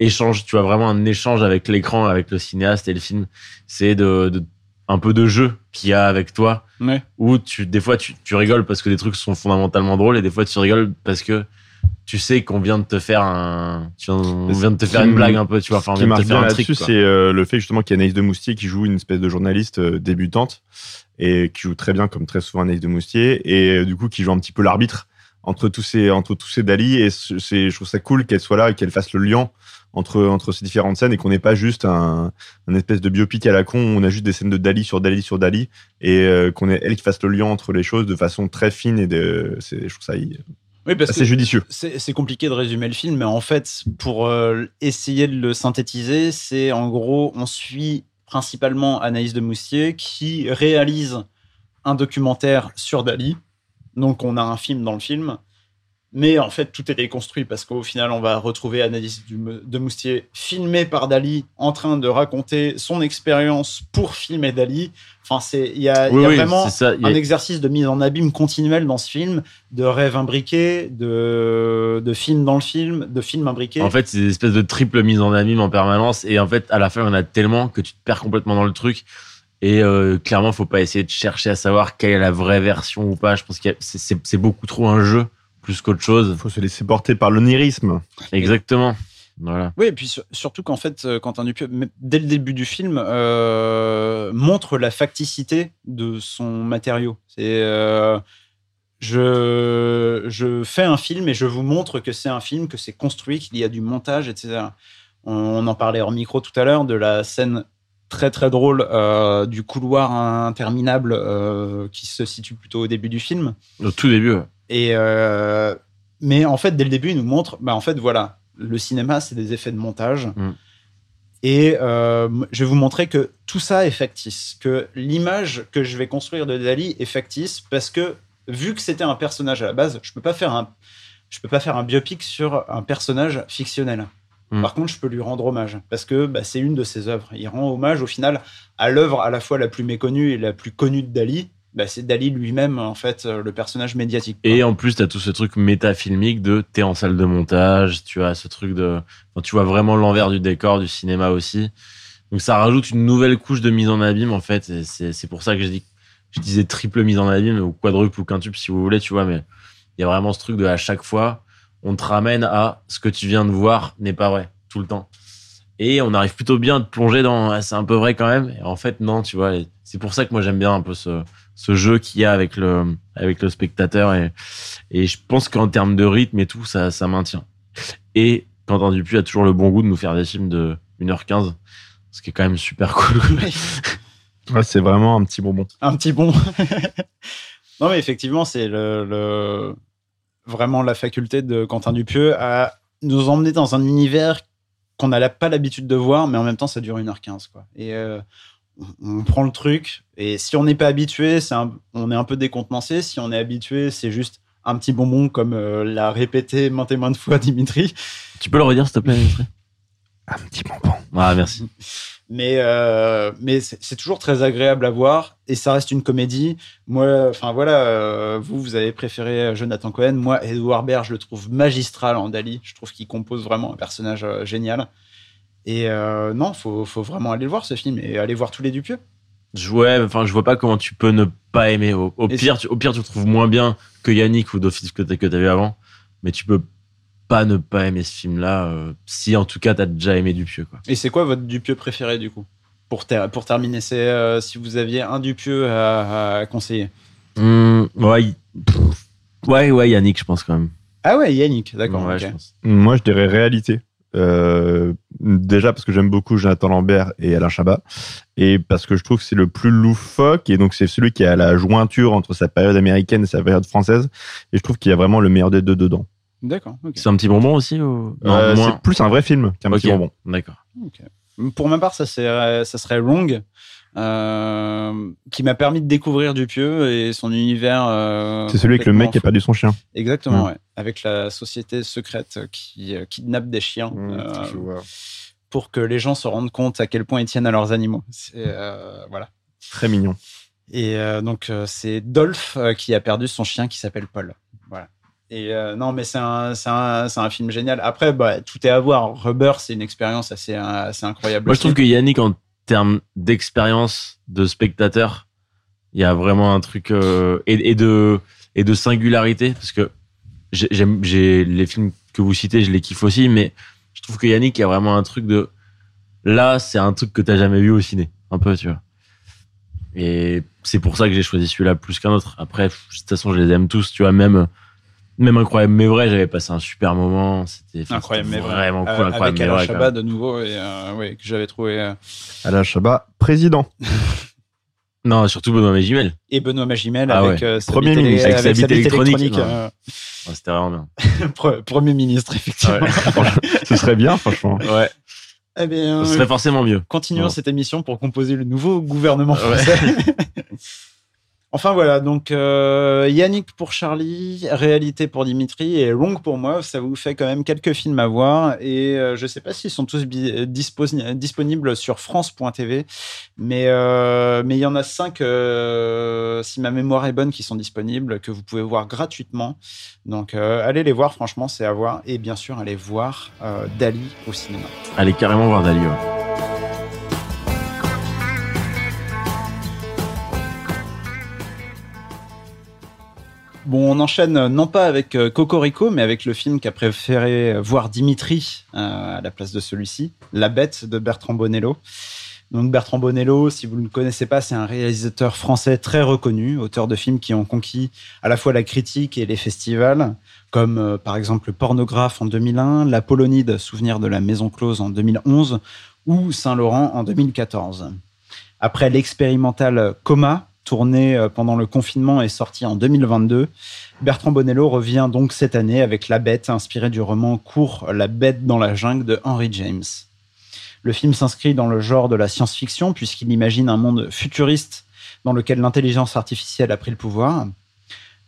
échange. Tu vois vraiment un échange avec l'écran, avec le cinéaste et le film. C'est de, de un peu de jeu qu'il y a avec toi, Ouais. où tu, des fois tu, tu rigoles parce que des trucs sont fondamentalement drôles et des fois tu rigoles parce que tu sais qu'on vient de te faire un, on vient de te faire une blague un peu, tu vois, enfin on Ce qui vient de te faire bien un truc. c'est euh, le fait justement qu'il y a Anaïs de Moustier qui joue une espèce de journaliste euh, débutante et qui joue très bien, comme très souvent Anaïs de Moustier, et euh, du coup qui joue un petit peu l'arbitre entre tous ces entre tous ces Dali. Et c'est, je trouve ça cool qu'elle soit là et qu'elle fasse le lien entre entre ces différentes scènes et qu'on n'ait pas juste un, un espèce de biopic à la con où on a juste des scènes de Dali sur Dali sur Dali et euh, qu'on ait elle qui fasse le lien entre les choses de façon très fine et de, je trouve ça y- Oui, parce assez que judicieux. c'est c'est compliqué de résumer le film, mais en fait, pour euh, essayer de le synthétiser, c'est en gros, on suit principalement Anaïs de Moustier qui réalise un documentaire sur Dali. Donc, on a un film dans le film. Mais en fait, tout est déconstruit parce qu'au final, on va retrouver du- de Moustier filmée par Dali en train de raconter son expérience pour filmer Dali. Enfin, c'est il y a, il Oui, y a oui, vraiment c'est ça. il y a- un exercice de mise en abîme continuelle dans ce film, de rêve imbriqué, de, de film dans le film, de film imbriqué. En fait, c'est des espèces de triple mise en abîme en permanence. Et en fait, à la fin, il y en a tellement que tu te perds complètement dans le truc. Et euh, clairement, faut pas essayer de chercher à savoir quelle est la vraie version ou pas. Je pense que c'est beaucoup trop un jeu plus qu'autre chose. faut se laisser porter par l'onirisme. Exactement. Voilà. Oui, et puis sur- surtout qu'en fait, euh, Quentin Dupieux, dès le début du film, euh, montre la facticité de son matériau. C'est euh, je, je fais un film et je vous montre que c'est un film, que c'est construit, qu'il y a du montage, etc. On, on en parlait hors micro tout à l'heure de la scène très très drôle euh, du couloir interminable euh, qui se situe plutôt au début du film. Au tout début. Et euh, mais en fait, dès le début, il nous montre, bah en fait, voilà, le cinéma, c'est des effets de montage. Mm. Et euh, je vais vous montrer que tout ça est factice, que l'image que je vais construire de Dali est factice parce que vu que c'était un personnage à la base, je peux pas faire un, je peux pas faire un biopic sur un personnage fictionnel. Mm. Par contre, je peux lui rendre hommage parce que bah, c'est une de ses œuvres. Il rend hommage au final à l'œuvre à la fois la plus méconnue et la plus connue de Dali. Bah, c'est Dali lui-même, en fait, euh, le personnage médiatique. Et en plus, tu as tout ce truc métafilmique de t'es en salle de montage, tu as ce truc de. tu vois vraiment l'envers du décor du cinéma aussi. Donc ça rajoute une nouvelle couche de mise en abîme, en fait. C'est pour ça que je, dis, je disais triple mise en abîme, ou quadruple ou quintuple si vous voulez, tu vois. Mais il y a vraiment ce truc de à chaque fois, on te ramène à ce que tu viens de voir n'est pas vrai, tout le temps. Et on arrive plutôt bien à te plonger dans Ah, c'est un peu vrai quand même. En fait, non, tu vois. C'est pour ça que moi j'aime bien un peu ce, ce jeu qu'il y a avec le, avec le spectateur. Et, et je pense qu'en termes de rythme et tout, ça, ça maintient. Et Quentin Dupuis a toujours le bon goût de nous faire des films de 1h15, ce qui est quand même super cool. *laughs* Ouais, c'est vraiment un petit bonbon. un petit bon. *laughs* non, mais effectivement, c'est le, le- vraiment la faculté de Quentin Dupieux à nous emmener dans un univers qu'on n'a pas l'habitude de voir, mais en même temps, ça dure 1h15. Quoi. Et euh, on, prend le truc, et si on n'est pas habitué, c'est un- on est un peu décontenancé. Si on est habitué, c'est juste un petit bonbon, comme euh, l'a répété maintes et maintes fois Dimitri. tu peux le redire, s'il te plaît, Dimitri? Un petit bonbon. Ah, merci. Mais, euh, mais c'est c'est toujours très agréable à voir et ça reste une comédie. Moi, enfin voilà, euh, vous, vous avez préféré Jonathan Cohen. Moi, Edouard Baird, je le trouve magistral en Dali. Je trouve qu'il compose vraiment un personnage euh, génial. Et euh, non, faut, faut vraiment aller le voir ce film et aller voir tous les Dupieux. Je, ouais, enfin, je vois pas comment tu peux ne pas aimer. Au, pire, tu, au pire, tu le trouves moins bien que Yannick ou d'office que t'as vu avant, mais tu peux pas ne pas aimer ce film-là, euh, si en tout cas t'as déjà aimé Dupieux, quoi. Et c'est quoi votre Dupieux préféré du coup? Pour, ter- pour terminer, c'est euh, si vous aviez un Dupieux à, à conseiller. Hum, ouais, pff, ouais, ouais, Yannick, je pense quand même. Ah ouais, Yannick, d'accord. Ouais. Moi, je dirais réalité. Euh, déjà parce que j'aime beaucoup Jonathan Lambert et Alain Chabat, et parce que je trouve que c'est le plus loufoque, et donc c'est celui qui a la jointure entre sa période américaine et sa période française, et je trouve qu'il y a vraiment le meilleur des deux dedans. D'accord. C'est un petit bonbon aussi ou... Non, Euh, c'est plus un vrai film qu'un petit bonbon. D'accord. Pour ma part, ça serait, ça serait Wrong, euh, qui m'a permis de découvrir Dupieux et son univers. euh, C'est celui avec le mec qui a perdu son chien. Exactement, Mm. ouais. Avec la société secrète qui euh, kidnappe des chiens euh, pour que les gens se rendent compte à quel point ils tiennent à leurs animaux. C'est, euh, voilà. Très mignon. Et euh, donc, euh, c'est Dolph euh, qui a perdu son chien qui s'appelle Paul. Voilà. Et euh, non, mais c'est un, c'est un, c'est un film génial. Après, bah, tout est à voir. Rubber, c'est une expérience assez, assez incroyable. Moi, je trouve que Yannick, en termes d'expérience de spectateur, il y a vraiment un truc euh, et, de et de singularité parce que j'ai les films que vous citez, je les kiffe aussi, mais je trouve que Yannick il y a vraiment un truc de là, c'est un truc que t'as jamais vu au ciné, un peu, tu vois. Et c'est pour ça que j'ai choisi celui-là plus qu'un autre. Après, de toute façon, je les aime tous, tu vois, même même incroyable mais vrai, j'avais passé un super moment. C'était enfin, Incroyable, mais c'était vrai. vraiment cool, Euh, incroyable Avec mais Alain vrai. Chabat de nouveau, et, euh, ouais, que j'avais trouvé. euh, Alain Chabat, président. *laughs* Non, surtout Benoît Magimel. et Benoît Magimel Ah avec ouais. euh, sa Premier ministre. élé- Avec sa bite électronique. euh, Ouais, C'était vraiment bien. *laughs* pre- Premier ministre, effectivement. *laughs* Ce serait bien, franchement. Ouais. Eh bien, Ce serait forcément mieux. continuons Ouais. cette émission pour composer le nouveau gouvernement Ouais. français. Enfin voilà, donc euh, Yannick pour Charlie, Réalité pour Dimitri et Long pour moi. Ça vous fait quand même quelques films à voir et euh, je sais pas s'ils sont tous dispos- disponibles sur France.tv, mais euh, mais il y en a cinq, euh, si ma mémoire est bonne, qui sont disponibles que vous pouvez voir gratuitement. Donc euh, allez les voir, franchement, c'est à voir et bien sûr allez voir euh, Dali au cinéma. Allez carrément voir Dali. Bon, on enchaîne euh, non pas avec euh, Cocorico, mais avec le film qu'a préféré euh, voir Dimitri à la place de celui-ci, La Bête de Bertrand Bonello. Donc Bertrand Bonello, si vous ne le connaissez pas, c'est un réalisateur français très reconnu, auteur de films qui ont conquis à la fois la critique et les festivals, comme par exemple Pornographe en 2001, La Polonide, Souvenir de la Maison Close en 2011, ou Saint-Laurent en 2014. Après l'expérimental Coma, tourné euh, pendant le confinement et sorti en 2022, Bertrand Bonello revient donc cette année avec La Bête, inspiré du roman court La Bête dans la jungle de Henry James. Le film s'inscrit dans le genre de la science-fiction puisqu'il imagine un monde futuriste dans lequel l'intelligence artificielle a pris le pouvoir.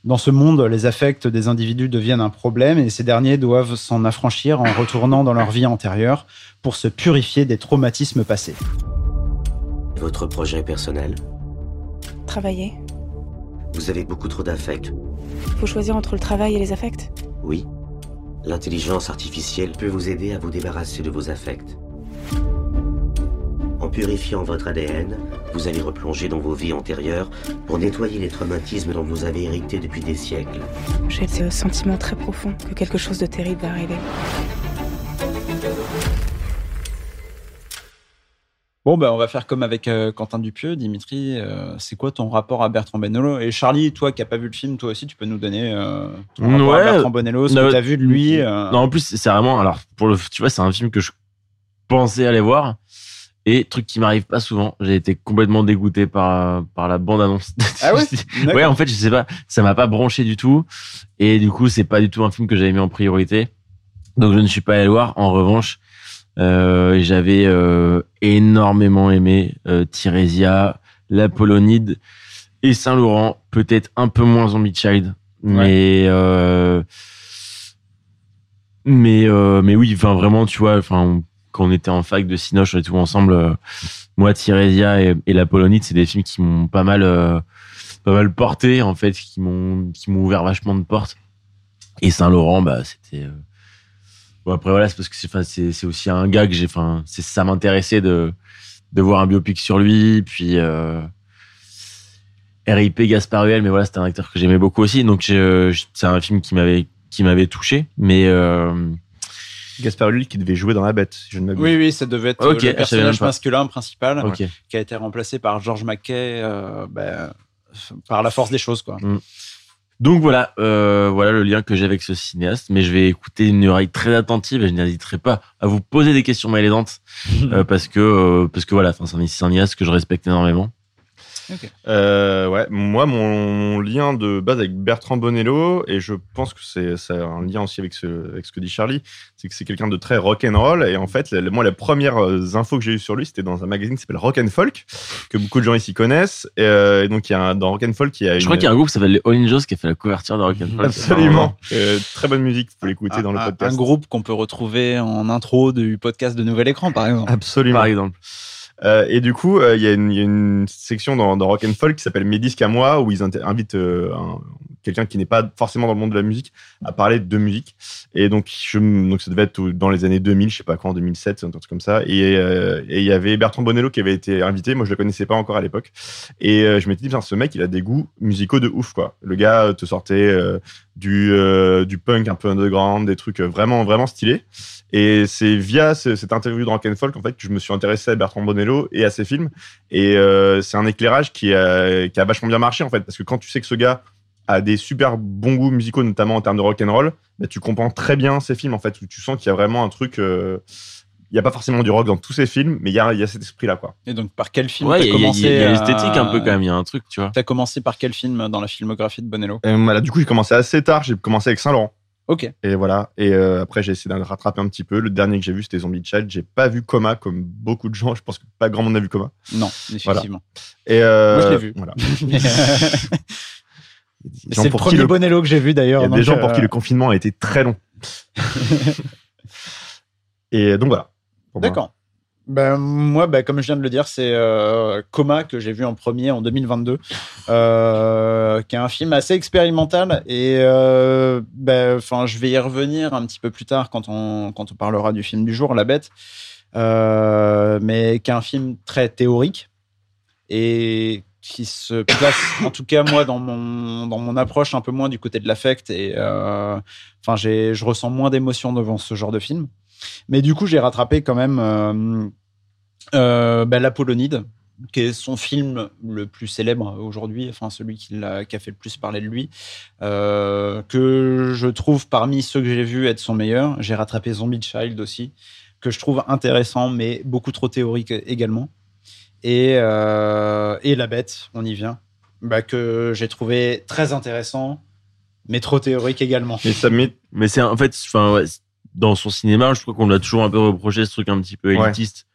Dans ce monde, les affects des individus deviennent un problème et ces derniers doivent s'en affranchir en retournant dans leur vie antérieure pour se purifier des traumatismes passés. Votre projet personnel? Travailler. Vous avez beaucoup trop d'affects. Faut choisir entre le travail et les affects. Oui. L'intelligence artificielle peut vous aider à vous débarrasser de vos affects. En purifiant votre ADN, vous allez replonger dans vos vies antérieures pour nettoyer les traumatismes dont vous avez hérité depuis des siècles. J'ai ce sentiment très profond que quelque chose de terrible va arriver. Bon, ben, on va faire comme avec euh, Quentin Dupieux. Dimitri, euh, c'est quoi ton rapport à Bertrand Bonello Et Charlie, toi qui n'as pas vu le film, toi aussi, tu peux nous donner euh, ton rapport à. Bertrand Bonello, ce que tu as vu de lui. Non, en plus, c'est vraiment. Alors, pour le, tu vois, c'est un film que je pensais aller voir. Et truc qui m'arrive pas souvent, j'ai été complètement dégoûté par, par la bande-annonce. Ah ouais? Ouais, en fait, je sais pas, ça m'a pas branché du tout. Et du coup, c'est pas du tout un film que j'avais mis en priorité. Donc, je ne suis pas allé le voir. En revanche, euh, j'avais euh, énormément aimé euh, Tirésia, La Polonide et Saint-Laurent. Peut-être un peu moins Zombie Child. Mais, euh, mais, mais oui, enfin, vraiment, tu vois, enfin, quand on était en fac de Cinoche et tout ensemble, euh, moi, Tirésia et, et La Polonide, c'est des films qui m'ont pas mal, pas mal porté, en fait, qui m'ont, qui m'ont ouvert vachement de portes. Et Saint-Laurent, bah, c'était, bon, après, voilà, c'est parce que c'est, enfin, c'est, c'est aussi un gars que j'ai, enfin, c'est, ça m'intéressait de, de voir un biopic sur lui, puis, euh, RIP Gaspard Huel, mais voilà, c'était un acteur que j'aimais beaucoup aussi, donc je- je- c'est un film qui m'avait, qui m'avait touché, mais, euh, Gaspard Ulliel qui devait jouer dans La Bête, si je ne m'abuse. Oui, oui, ça devait être Ok, je savais le personnage même pas. masculin principal qui a été remplacé par George Mackay euh, ben, par la force des choses. Quoi. Donc voilà, euh, voilà le lien que j'ai avec ce cinéaste. Mais je vais écouter une oreille très attentive et je n'hésiterai pas à vous poser des questions malaisantes *laughs* euh, parce que euh, parce que voilà, c'est un cinéaste que je respecte énormément. Euh, ouais, moi, mon lien de base avec Bertrand Bonello, et je pense que c'est un lien aussi avec ce, avec ce que dit Charlie, c'est que c'est quelqu'un de très rock and roll. Et en fait, la- moi, la première euh, info que j'ai eue sur lui, c'était dans un magazine qui s'appelle Rock and Folk, que beaucoup de gens ici connaissent. Et, euh, et donc, il y a un, dans Rock and Folk, il y a Je une- crois qu'il y a un groupe qui s'appelle les All Angels qui a fait la couverture de Rock'n'Roll. Absolument. Euh, très bonne musique, vous pouvez l'écouter dans le podcast. un groupe qu'on peut retrouver en intro du podcast de Nouvel Écran, par exemple. Absolument. Par exemple. Euh, et du coup, euh, il y, a une- section dans, dans Rock and Folk qui s'appelle Mes disques à moi, où ils invitent euh, un- quelqu'un qui n'est pas forcément dans le monde de la musique à parler de musique. Et donc, donc ça devait être dans les années 2000, je sais pas quand, 2007, un truc comme ça. Et euh, et il y avait Bertrand Bonello qui avait été invité. Moi, je le connaissais pas encore à l'époque. Et euh, je m'étais dit, ce mec, il a des goûts musicaux de ouf, quoi. Le gars euh, te sortait euh, du, du punk un peu underground, des trucs vraiment, vraiment stylés. Et c'est via ce- cette interview de Rock Folk, en fait, que je me suis intéressé à Bertrand Bonello et à ses films. Et c'est un éclairage qui a, qui a vachement bien marché, en fait, parce que quand tu sais que ce gars a des super bons goûts musicaux, notamment en termes de rock and roll, bah, tu comprends très bien ses films, en fait, où tu sens qu'il y a vraiment un truc. euh, il n'y a pas forcément du rock dans tous ses films, mais il y a, il y a cet esprit-là, quoi. Et donc, par quel film Ouais, t'as il y a- il y a- commencé il y a à- l'esthétique un peu quand même, il y a un truc, tu vois. T'as commencé par quel film dans la filmographie de Bonello? Et voilà, du coup, j'ai commencé assez tard. J'ai commencé avec Saint-Laurent. Ok. Et voilà. Et euh, après, j'ai essayé de rattraper un petit peu. Le dernier que j'ai vu, c'était Zombie Child. J'ai pas vu Coma comme beaucoup de gens. Je pense que pas grand monde a vu Coma. Non, effectivement. Et euh, Moi, je l'ai vu. Voilà. *laughs* *laughs* C'est le premier Bonello que j'ai vu Il y d'ailleurs. a des gens pour euh, qui le confinement a été très long. *laughs* Et donc voilà. D'accord. Ben, moi, ben, comme je viens de le dire, c'est euh, Coma que j'ai vu en premier en 2022, euh, qui est un film assez expérimental. Et euh, ben, je vais y revenir un petit peu plus tard quand on, quand on parlera du film du jour, La Bête, mais qui est un film très théorique et qui se place, en tout cas moi, dans mon, dans mon approche un peu moins du côté de l'affect. Et euh, enfin, j'ai, je ressens moins d'émotion devant ce genre de film. Mais du coup, j'ai rattrapé quand même euh, euh, bah, l'Apollonide, qui est son film le plus célèbre aujourd'hui, enfin celui qui, a fait le plus parler de lui, que je trouve parmi ceux que j'ai vus être son meilleur. J'ai rattrapé Zombie Child aussi, que je trouve intéressant, mais beaucoup trop théorique également. Et, euh, et La Bête, on y vient, bah, que j'ai trouvé très intéressant, mais trop théorique également. Mais ça met. Mais c'est en fait, enfin, ouais, dans son cinéma, je crois qu'on l'a toujours un peu reproché ce truc un petit peu Ouais. élitiste.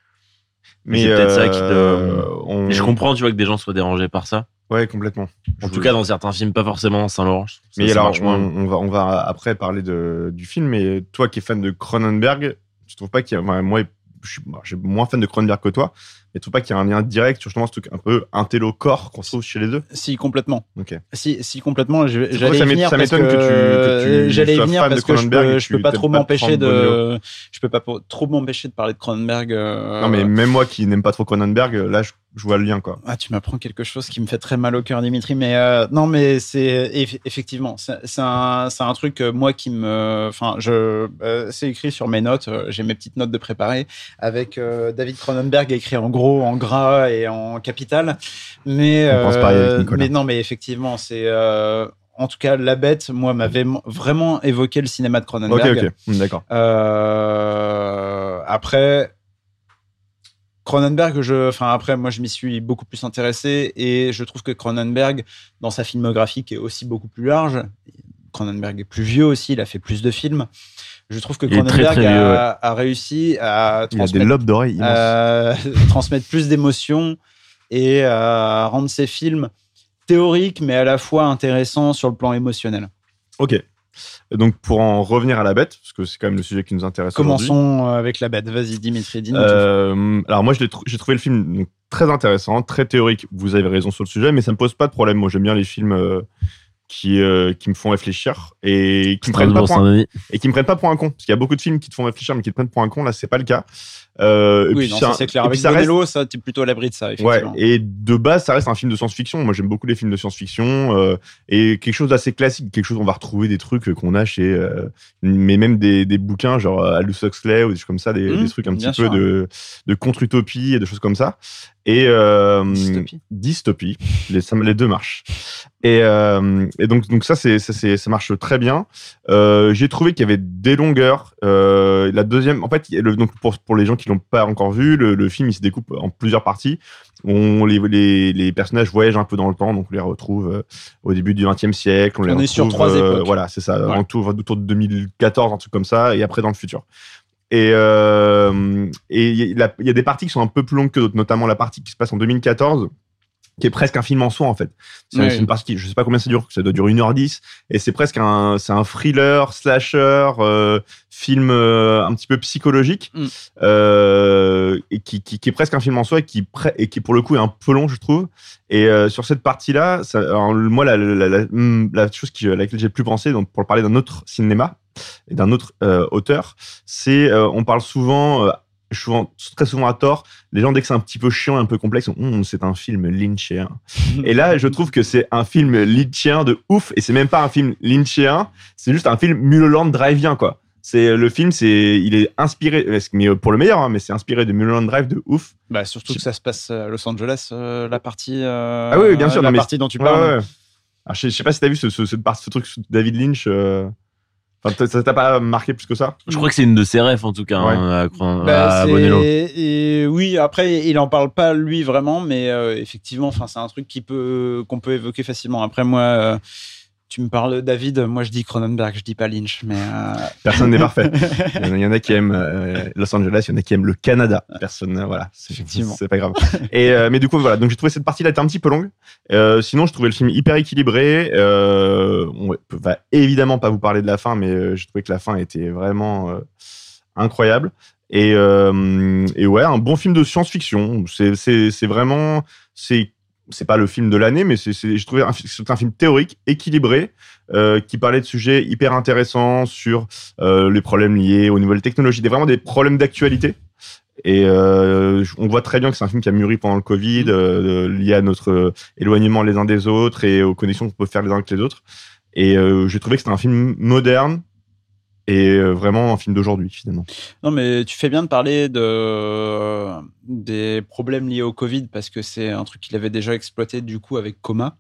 Mais c'est peut-être ça qui te. euh, on- je comprends, tu vois, que des gens soient dérangés par ça. Ouais, complètement. En Je- tout cas, dans certains films, pas forcément Saint-Laurent. Mais alors, on, on va, on va après parler de, du film, mais toi qui es fan de Cronenberg, tu trouves pas qu'il y a. enfin, moi, je suis suis moins fan de Cronenberg que toi, mais tu trouves pas qu'il y a un lien direct sur justement ce truc un peu intello-corps qu'on trouve chez les deux? Si, complètement. Ok. Si, si complètement, j'allais venir ça parce m'étonne que tu- que tu j'allais venir de parce que je peux, je peux pas trop m'empêcher prendre de, je peux pas trop m'empêcher de parler de Cronenberg. euh, Non, mais même moi qui n'aime pas trop Cronenberg, là, je, je vois le lien, quoi. Ah, tu m'apprends quelque chose qui me fait très mal au cœur, Dimitri. Mais euh, non, mais c'est eff- effectivement, c'est c'est un, c'est un truc euh, moi qui me, enfin, je, euh, c'est écrit sur mes notes. euh, J'ai mes petites notes de préparer avec euh, David Cronenberg écrit en gros, en gras et en capital. Mais On pense pareil avec Nicolas. mais non, mais effectivement, c'est euh, en tout cas la bête. Moi, m'avait vraiment évoqué le cinéma de Ok, Cronenberg. ok, Hmm, d'accord. Euh, après, Cronenberg, je, enfin après, moi je m'y suis beaucoup plus intéressé et je trouve que Cronenberg, dans sa filmographie, qui est aussi beaucoup plus large, Cronenberg est plus vieux aussi, il a fait plus de films. Je trouve que très, Cronenberg très a, vieux, ouais. a réussi à Il a des transmettre, lobes d'oreilles immenses. à *laughs* transmettre plus d'émotions et à rendre ses films théoriques, mais à la fois intéressants sur le plan émotionnel. Ok. Et donc, pour en revenir à la bête, parce que c'est quand même le sujet qui nous intéresse aujourd'hui. Commençons avec la bête. Vas-y, Dimitri, dis-nous tout. Euh, alors moi, je l'ai trou- j'ai trouvé le film donc, très intéressant, très théorique. Vous avez raison sur le sujet, mais ça me pose pas de problème. Moi, j'aime bien les films euh, qui, euh, qui me font réfléchir et qui me prennent pas Strasbourg, pour un, Saint-Denis. et qui me prennent pas pour un con. Parce qu'il y a beaucoup de films qui te font réfléchir, mais qui te prennent pour un con. Là, c'est pas le cas. Euh, et Oui, puis non, ça c'est clair. Avec ça reste- Bonello, ça, t'es plutôt à l'abri de ça, Ouais, effectivement. et de base, ça reste un film de science-fiction. Moi, j'aime beaucoup les films de science-fiction euh, et quelque chose d'assez classique, quelque chose où on va retrouver des trucs qu'on a chez, euh, mais même des, des bouquins genre Aldous Huxley ou des choses comme ça, des, Mmh, des trucs un petit peu sûr. de, de contre-utopie et de choses comme ça. Et euh, Dystopie. dystopie. Les, ça, les deux marchent. Et, euh, et donc, donc ça, c'est, ça, c'est- ça marche très bien. Euh, j'ai trouvé qu'il y avait des longueurs. Euh, la deuxième, en fait, le, donc pour, pour les gens qui l'ont pas encore vu, le, le film il se découpe en plusieurs parties. On, les, les, les personnages voyagent un peu dans le temps, donc on les retrouve euh, au début du XXe siècle. On, les est sur retrouve, trois euh, époques. Voilà, c'est ça. Ouais. En tout, autour de 2014, un truc comme ça, et après dans le futur. Et euh, et il y, y a des parties qui sont un peu plus longues que d'autres, notamment la partie qui se passe en 2014 qui est presque un film en soi en fait. C'est Oui. une partie qui, je sais pas combien ça dure, ça doit durer 1h10 et c'est presque un c'est un thriller slasher euh, film euh, un petit peu psychologique Mm. euh, et qui, qui, qui est presque un film en soi et qui et qui pour le coup est un peu long je trouve. Et sur cette partie-là, moi la, la, la, la chose qui, à laquelle j'ai le plus pensé donc pour parler d'un autre cinéma et d'un autre auteur, c'est on parle souvent souvent, très souvent à tort, les gens, dès que c'est un petit peu chiant, un peu complexe, on, Hum, c'est un film lynchien. *laughs* et là, je trouve que c'est un film lynchien de ouf, et c'est même pas un film lynchien, c'est juste un film Mulholland Drivien, quoi. C'est le film, c'est il est inspiré, mais pour le meilleur, hein, mais c'est inspiré de Mulholland Drive de ouf. Bah, surtout que ça se passe à Los Angeles, euh, la partie. euh, Ah oui, bien sûr, La non, partie dont tu parles. ouais, ouais. Alors, je, sais- je sais pas si t'as vu ce, ce, ce, ce truc David Lynch. euh, Enfin, t'as- ça t'a pas marqué plus que ça? Je crois que c'est une de ses rêves, en tout cas, Ouais. hein, à, Bah, à c'est- Bonello. et oui, après, il en parle pas lui vraiment, mais euh, effectivement, enfin, c'est un truc qui peut qu'on peut évoquer facilement. Après, moi, euh, tu me parles David, moi je dis Cronenberg, je dis pas Lynch, mais euh, Personne n'est parfait. *laughs* Il y, en a, qui aiment euh, Los Angeles, il y en a qui aiment le Canada. Personne, euh, voilà, c'est Effectivement. c'est pas grave. Et euh, mais du coup voilà, donc j'ai trouvé cette partie-là était un petit peu longue. Sinon, je trouvais le film hyper équilibré. On va évidemment pas vous parler de la fin, mais j'ai trouvé que la fin était vraiment incroyable. Et, et ouais, un bon film de science-fiction. C'est vraiment c'est c'est pas le film de l'année, mais c'est je trouvais c'est un film théorique, équilibré, euh, qui parlait de sujets hyper intéressants sur euh, les problèmes liés aux nouvelles technologies, des, vraiment des problèmes d'actualité. Et euh, on voit très bien que c'est un film qui a mûri pendant le Covid, lié à notre éloignement les uns des autres et aux connexions qu'on peut faire les uns avec les autres. Et j'ai trouvé que c'était un film moderne et euh, vraiment un film d'aujourd'hui finalement. Non, mais tu fais bien de parler de, des problèmes liés au Covid parce que c'est un truc qu'il avait déjà exploité du coup avec Coma.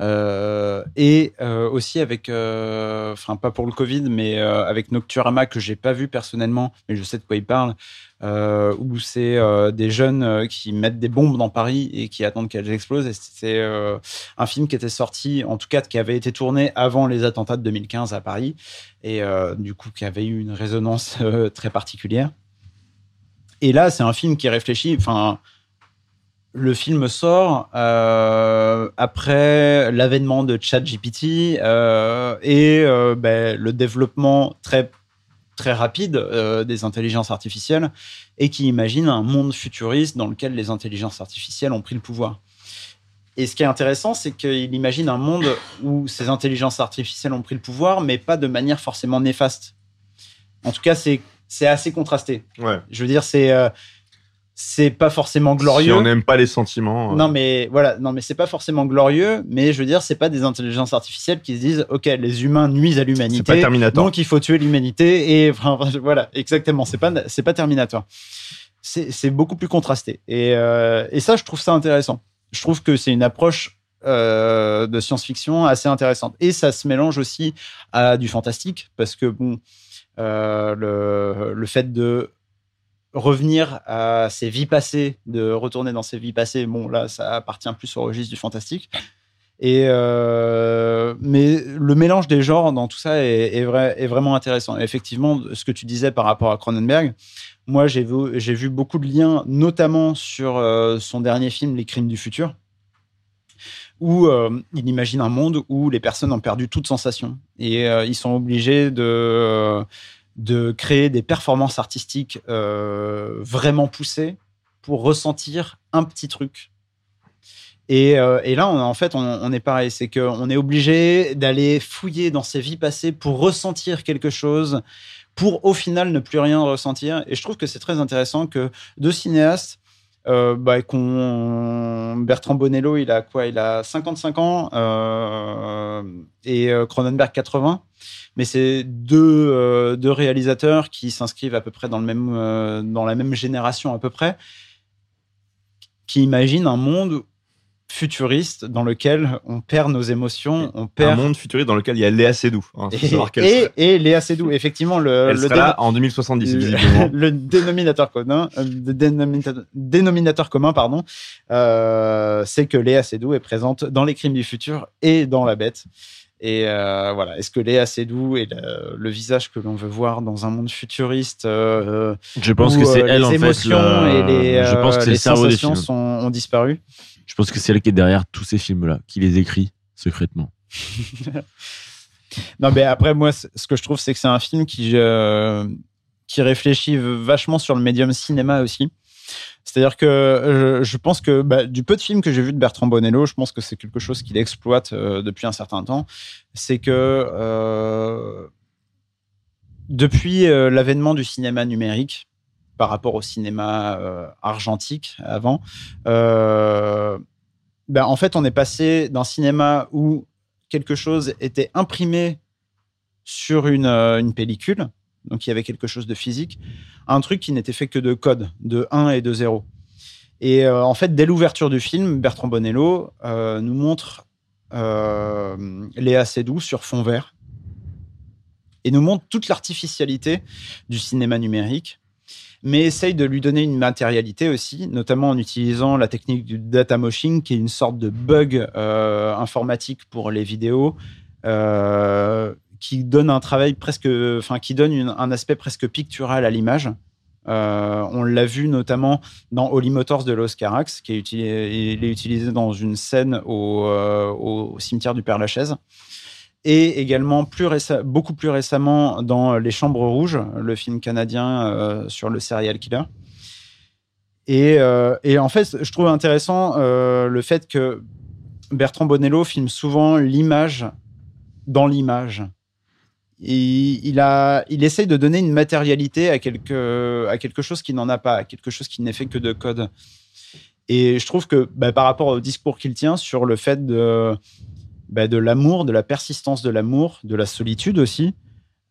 Euh, et euh, aussi avec, enfin pas pour le Covid, mais avec Nocturama que j'ai pas vu personnellement, mais je sais de quoi il parle, euh, où c'est euh, des jeunes euh, qui mettent des bombes dans Paris et qui attendent qu'elles explosent. Et c'est euh, un film qui était sorti, en tout cas qui avait été tourné avant les attentats de 2015 à Paris et du coup qui avait eu une résonance *laughs* très particulière. Et là, c'est un film qui réfléchit. Enfin, le film sort après l'avènement de ChatGPT et ben, le développement très très rapide euh, des intelligences artificielles et qui imagine un monde futuriste dans lequel les intelligences artificielles ont pris le pouvoir. Et ce qui est intéressant, c'est qu'il imagine un monde où ces intelligences artificielles ont pris le pouvoir, mais pas de manière forcément néfaste. En tout cas, c'est assez contrasté. Ouais. Je veux dire, c'est euh, c'est pas forcément glorieux. Si on n'aime pas les sentiments. euh, Non mais voilà, non mais c'est pas forcément glorieux, mais je veux dire c'est pas des intelligences artificielles qui se disent ok les humains nuisent à l'humanité, Terminator. donc il faut tuer l'humanité et enfin, *laughs* voilà exactement c'est pas c'est pas Terminator, c'est beaucoup plus contrasté et euh, et ça je trouve ça intéressant, je trouve que c'est une approche euh, de science-fiction assez intéressante et ça se mélange aussi à du fantastique parce que bon le le fait de revenir à ses vies passées, de retourner dans ses vies passées, bon là, ça appartient plus au registre du fantastique. Et euh, mais le mélange des genres dans tout ça est, est vrai, est vraiment intéressant. Effectivement, ce que tu disais par rapport à Cronenberg, moi j'ai vu, beaucoup de liens, notamment sur euh, son dernier film, Les Crimes du futur, où euh, il imagine un monde où les personnes ont perdu toute sensation et ils sont obligés de de créer des performances artistiques euh, vraiment poussées pour ressentir un petit truc. Et, euh, là, en fait, on, est pareil. C'est qu'on est obligé d'aller fouiller dans ses vies passées pour ressentir quelque chose, pour au final ne plus rien ressentir. Et je trouve que c'est très intéressant que deux cinéastes, euh, bah, Bertrand Bonello, il a quoi? Il a 55 ans euh, et Cronenberg 80 mais c'est deux, euh, deux réalisateurs qui s'inscrivent à peu près dans, le même, euh, dans la même génération à peu près, qui imaginent un monde futuriste dans lequel on perd nos émotions, on Un perd... monde futuriste dans lequel il y a Léa Seydoux. hein, et, Léa Seydoux, effectivement, le, elle le sera déno- là en 2070 *laughs* le- dénominateur commun, euh, dénominateur commun, pardon, euh, c'est que Léa Seydoux est présente dans Les Crimes du futur et dans La Bête. Et euh, voilà, est-ce que Léa Seydoux est le, le visage que l'on veut voir dans un monde futuriste euh, Je pense où, que c'est euh, elle les en fait. émotions le- et les, Je pense que les sensations sont, ont disparu Je pense que c'est elle qui est derrière tous ces films-là, qui les écrit secrètement. *laughs* Non, mais après, moi, ce que je trouve, c'est que c'est un film qui, euh, qui réfléchit vachement sur le médium cinéma aussi. C'est-à-dire que je pense que bah, du peu de films que j'ai vu de Bertrand Bonello, je pense que c'est quelque chose qu'il exploite euh, depuis un certain temps. C'est que euh, depuis euh, l'avènement du cinéma numérique, par rapport au cinéma argentique avant, ben, en fait, on est passé d'un cinéma où quelque chose était imprimé sur une pellicule, donc il y avait quelque chose de physique, un truc qui n'était fait que de codes, de 1 et de 0. Et euh, en fait, dès l'ouverture du film, Bertrand Bonello euh, nous montre euh, Léa Seydoux sur fond vert et nous montre toute l'artificialité du cinéma numérique, mais essaye de lui donner une matérialité aussi, notamment en utilisant la technique du data moshing, qui est une sorte de bug euh, informatique pour les vidéos, qui donne un travail presque, enfin, qui donne un aspect presque pictural à l'image. Euh, on l'a vu notamment dans Holy Motors de Los Carax, qui est utilisé, dans une scène au, euh, cimetière du Père Lachaise. Et également beaucoup plus récemment dans Les Chambres Rouges, le film canadien euh, sur le serial killer. Et, en fait, je trouve intéressant le fait que Bertrand Bonello filme souvent l'image dans l'image. Il, a, il essaye de donner une matérialité à quelque, à quelque chose qui n'en a pas, à quelque chose qui n'est fait que de code. Et je trouve que bah, par rapport au discours qu'il tient sur le fait de, bah, de l'amour, de la persistance de l'amour, de la solitude aussi,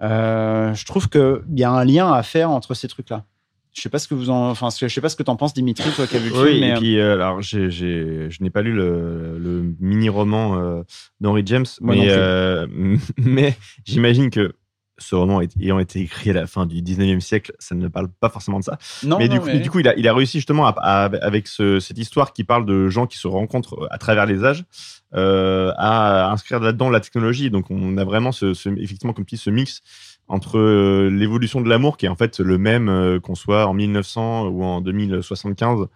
euh, je trouve qu'il y a un lien à faire entre ces trucs-là. Je sais pas ce que vous en, enfin, je sais pas ce que t'en penses, Dimitri, toi qui as vu le Oui, film. mais, et euh, puis euh, alors je n'ai pas lu le, le mini-roman euh, d'Henry James, Moi non mais, plus. euh, *laughs* mais j'imagine que ce roman ayant été écrit à la fin du 19e siècle, ça ne parle pas forcément de ça. Non, mais, du coup, mais- du coup, il a, il a réussi justement à- à- avec ce- cette histoire qui parle de gens qui se rencontrent à travers les âges euh, à inscrire là-dedans la technologie. Donc on a vraiment ce, ce- effectivement comme tu dis, ce mix entre euh, l'évolution de l'amour qui est en fait le même euh, qu'on soit en 1900 ou en 2075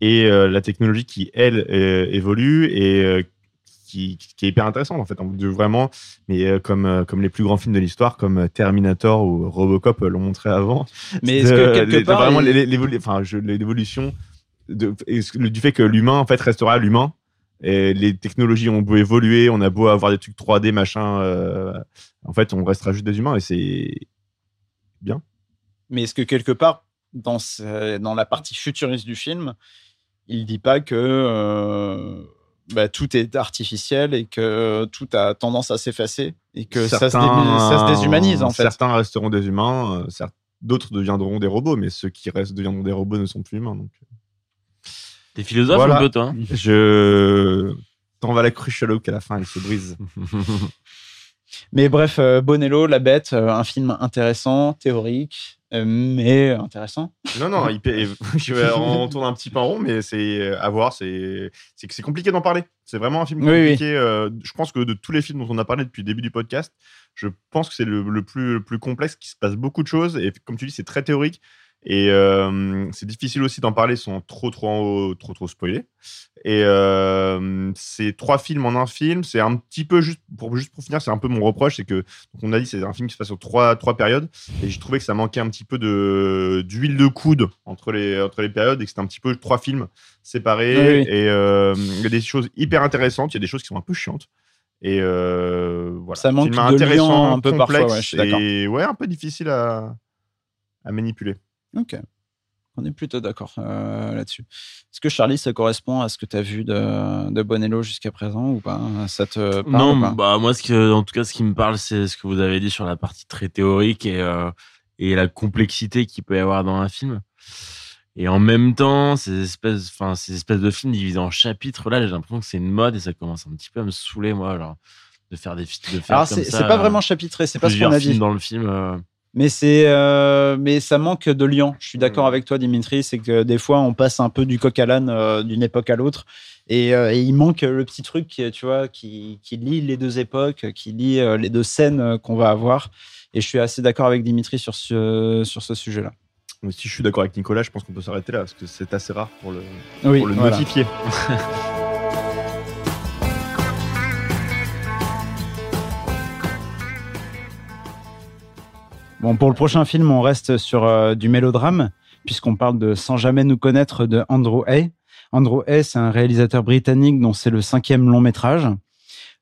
et euh, la technologie qui elle évolue et qui, qui est hyper intéressante en fait. On veut vraiment mais comme comme les plus grands films de l'histoire comme Terminator ou Robocop l'ont montré avant. Mais est-ce que quelque part, vraiment il- enfin l'évolution de- du fait que l'humain en fait restera l'humain et les technologies ont beau évoluer on a beau avoir des trucs 3D machin euh, en fait on restera juste des humains et c'est bien. Mais est-ce que quelque part, dans, ce- dans la partie futuriste du film, il dit pas que euh, bah, tout est artificiel et que tout a tendance à s'effacer et que ça, se Certains- ça se déshumanise en fait? certains resteront des humains euh, d'autres deviendront des robots mais ceux qui restent deviendront des robots ne sont plus humains donc T'es philosophe Voilà. un peu, toi hein *laughs* je t'en vas la cruche à l'eau qu'à la fin elle se brise *laughs* Mais bref, euh, Bonello, La Bête, euh, un film intéressant, théorique, euh, mais intéressant. Non, non, il *laughs* je vais- tourne un petit peu en rond, mais c'est à voir. C'est c'est que c'est compliqué d'en parler. C'est vraiment un film Oui, oui. compliqué. je pense que de tous les films dont on a parlé depuis le début du podcast, je pense que c'est le, le plus, le plus complexe, qu'il se passe beaucoup de choses. Et comme tu dis, c'est très théorique. Et euh, c'est difficile aussi d'en parler sans trop, trop, en haut- trop, trop spoiler. Et euh, c'est trois films en un film. C'est un petit peu juste pour juste pour finir, c'est un peu mon reproche, c'est que donc on a dit c'est un film qui se passe sur trois trois périodes. Et j'ai trouvé que ça manquait un petit peu de d'huile de coude entre les entre les périodes et que c'était un petit peu trois films séparés. Oui, oui. Et euh, il y a des choses hyper intéressantes. Il y a des choses qui sont un peu chiantes. Et voilà. Ça manque Film de intéressant, liant un peu parfois, complexe ouais, je suis d'accord. Et ouais, un peu difficile à à manipuler. Ok. On est plutôt d'accord euh, là-dessus. Est-ce que Charlie, ça correspond à ce que tu as vu de, de Bonello jusqu'à présent ou pas? Ça te parle non, ou pas? bah moi, ce que, en tout cas, ce qui me parle, c'est ce que vous avez dit sur la partie très théorique et, euh, et la complexité qu'il peut y avoir dans un film. Et en même temps, ces espèces, enfin, ces espèces de films divisés en chapitres, là, j'ai l'impression que c'est une mode et ça commence un petit peu à me saouler, moi, genre, de faire des fi- de faire Alors, c'est pas euh, vraiment chapitré, c'est pas ce qu'on a films dit. dans le film. euh, Mais c'est, euh, mais ça manque de liant. Je suis d'accord Mm. avec toi, Dimitri. C'est que des fois, on passe un peu du coq à l'âne euh, d'une époque à l'autre, et, euh, et il manque le petit truc, qui, tu vois, qui, qui lie les deux époques, qui lie les deux scènes qu'on va avoir. Et je suis assez d'accord avec Dimitri sur ce, sur ce sujet-là. Si je suis d'accord avec Nicolas, je pense qu'on peut s'arrêter là parce que c'est assez rare pour le, Oui, pour le voilà. *laughs* Bon, pour le prochain film, on reste sur euh, du mélodrame, puisqu'on parle de Sans jamais nous connaître de Andrew Hay. Andrew Hay, c'est un réalisateur britannique dont c'est le cinquième long métrage.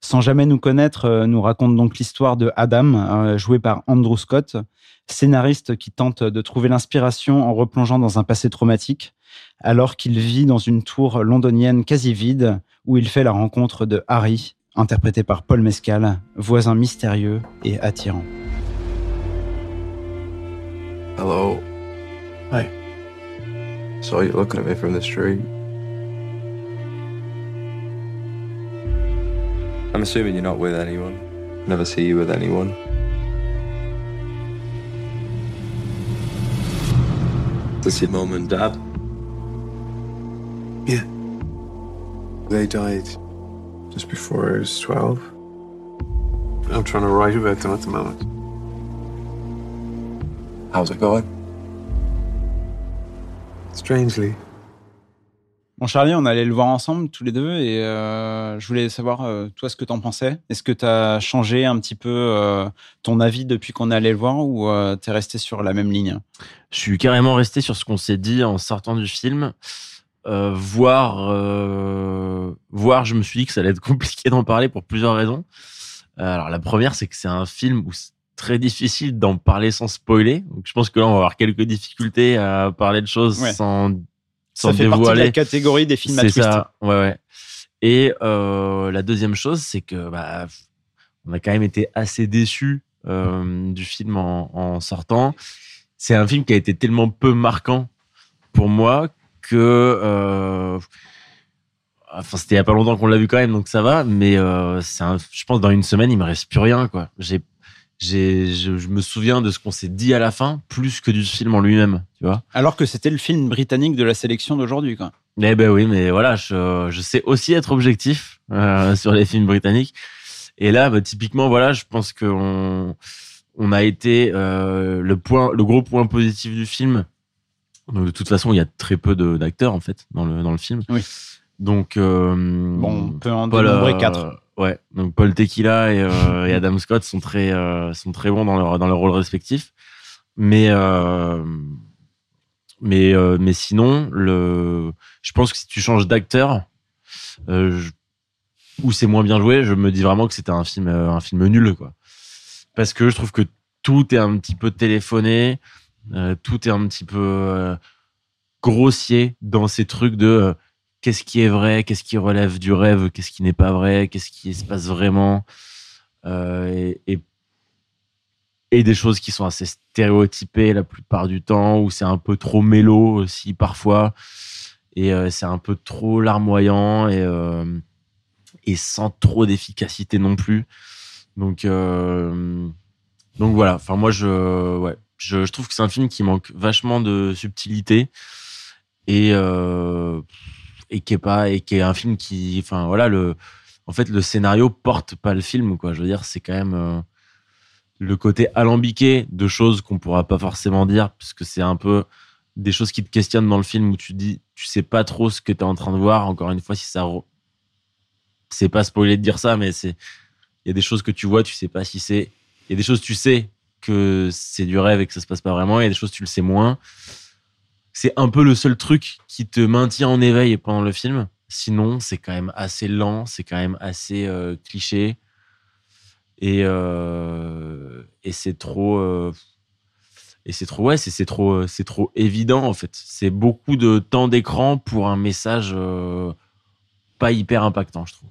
Sans jamais nous connaître, euh, nous raconte donc l'histoire de Adam, euh, joué par Andrew Scott, scénariste qui tente de trouver l'inspiration en replongeant dans un passé traumatique, alors qu'il vit dans une tour londonienne quasi vide, où il fait la rencontre de Harry, interprété par Paul Mescal, voisin mystérieux et attirant. Hello. Hi. Saw you looking at me from the street. I'm assuming you're not with anyone. Never see you with anyone. Does your mum and dad? Yeah. They died just before I was 12. I'm trying to write about them at the moment. How's it going? Strangely. Bon, Charlie, on allait le voir ensemble tous les deux et euh, je voulais savoir, euh, toi, ce que t'en pensais. Est-ce que t'as changé un petit peu euh, ton avis depuis qu'on est allé le voir ou euh, t'es resté sur la même ligne? Je suis carrément resté sur ce qu'on s'est dit en sortant du film. Euh, voir, euh, voir, je me suis dit que ça allait être *laughs* compliqué d'en parler pour plusieurs raisons. Euh, alors la première, c'est que c'est un film où très difficile d'en parler sans spoiler. Donc je pense que là, on va avoir quelques difficultés à parler de choses Ouais. sans, sans Ça fait partie de dévoiler. la catégorie des films à C'est twist. ça, ouais, ouais. Et euh, la deuxième chose, c'est que bah, on a quand même été assez déçus euh, du film en, en sortant. C'est un film qui a été tellement peu marquant pour moi que. euh, Enfin, c'était il y a pas longtemps qu'on l'a vu quand même, donc ça va. Mais c'est un, je pense dans une semaine, il me reste plus rien, quoi. J'ai, j'ai, je, je me souviens de ce qu'on s'est dit à la fin, plus que du film en lui-même, tu vois. Alors que c'était le film britannique de la sélection d'aujourd'hui. quoi. Eh ben oui, mais voilà, je, je sais aussi être objectif euh, sur les films britanniques. Et là, bah, typiquement, voilà, je pense qu'on on a été euh, le point, le gros point positif du film. Donc, de toute façon, il y a très peu de- d'acteurs en fait dans le dans le film. Oui. Donc euh, Bon, on peut en dénombrer euh, quatre. Ouais, donc Paul Tequila et, euh, *laughs* et Adam Scott sont très euh, sont très bons dans leur dans leur rôle respectif. Mais euh, mais mais sinon le je pense que si tu changes d'acteur ou c'est moins bien joué, je me dis vraiment que c'était un film un film nul quoi. Parce que je trouve que tout est un petit peu téléphoné, tout est un petit peu grossier dans ces trucs de qu'est-ce qui est vrai, qu'est-ce qui relève du rêve, qu'est-ce qui n'est pas vrai, qu'est-ce qui se passe vraiment, euh, et, des choses qui sont assez stéréotypées la plupart du temps, où c'est un peu trop mélo aussi parfois, et euh, c'est un peu trop larmoyant et, euh, et sans trop d'efficacité non plus. Donc, donc voilà. Enfin moi je, ouais, je, trouve que c'est un film qui manque vachement de subtilité et et qui est pas et qui est un film qui enfin voilà le en fait le scénario porte pas le film quoi. Je veux dire c'est quand même euh, le côté alambiqué de choses qu'on pourra pas forcément dire puisque c'est un peu des choses qui te questionnent dans le film où tu dis tu sais pas trop ce que tu es en train de voir. Encore une fois si ça c'est pas spoiler de dire ça mais c'est il y a des choses que tu vois tu sais pas si c'est il y a des choses tu sais que c'est du rêve et que ça se passe pas vraiment il y a des choses tu le sais moins c'est un peu le seul truc qui te maintient en éveil pendant le film. Sinon, c'est quand même assez lent, c'est quand même assez euh, cliché. Et, euh, et c'est trop. euh, et c'est trop, ouais, c'est trop, c'est trop évident en fait. C'est beaucoup de temps d'écran pour un message pas hyper impactant, je trouve.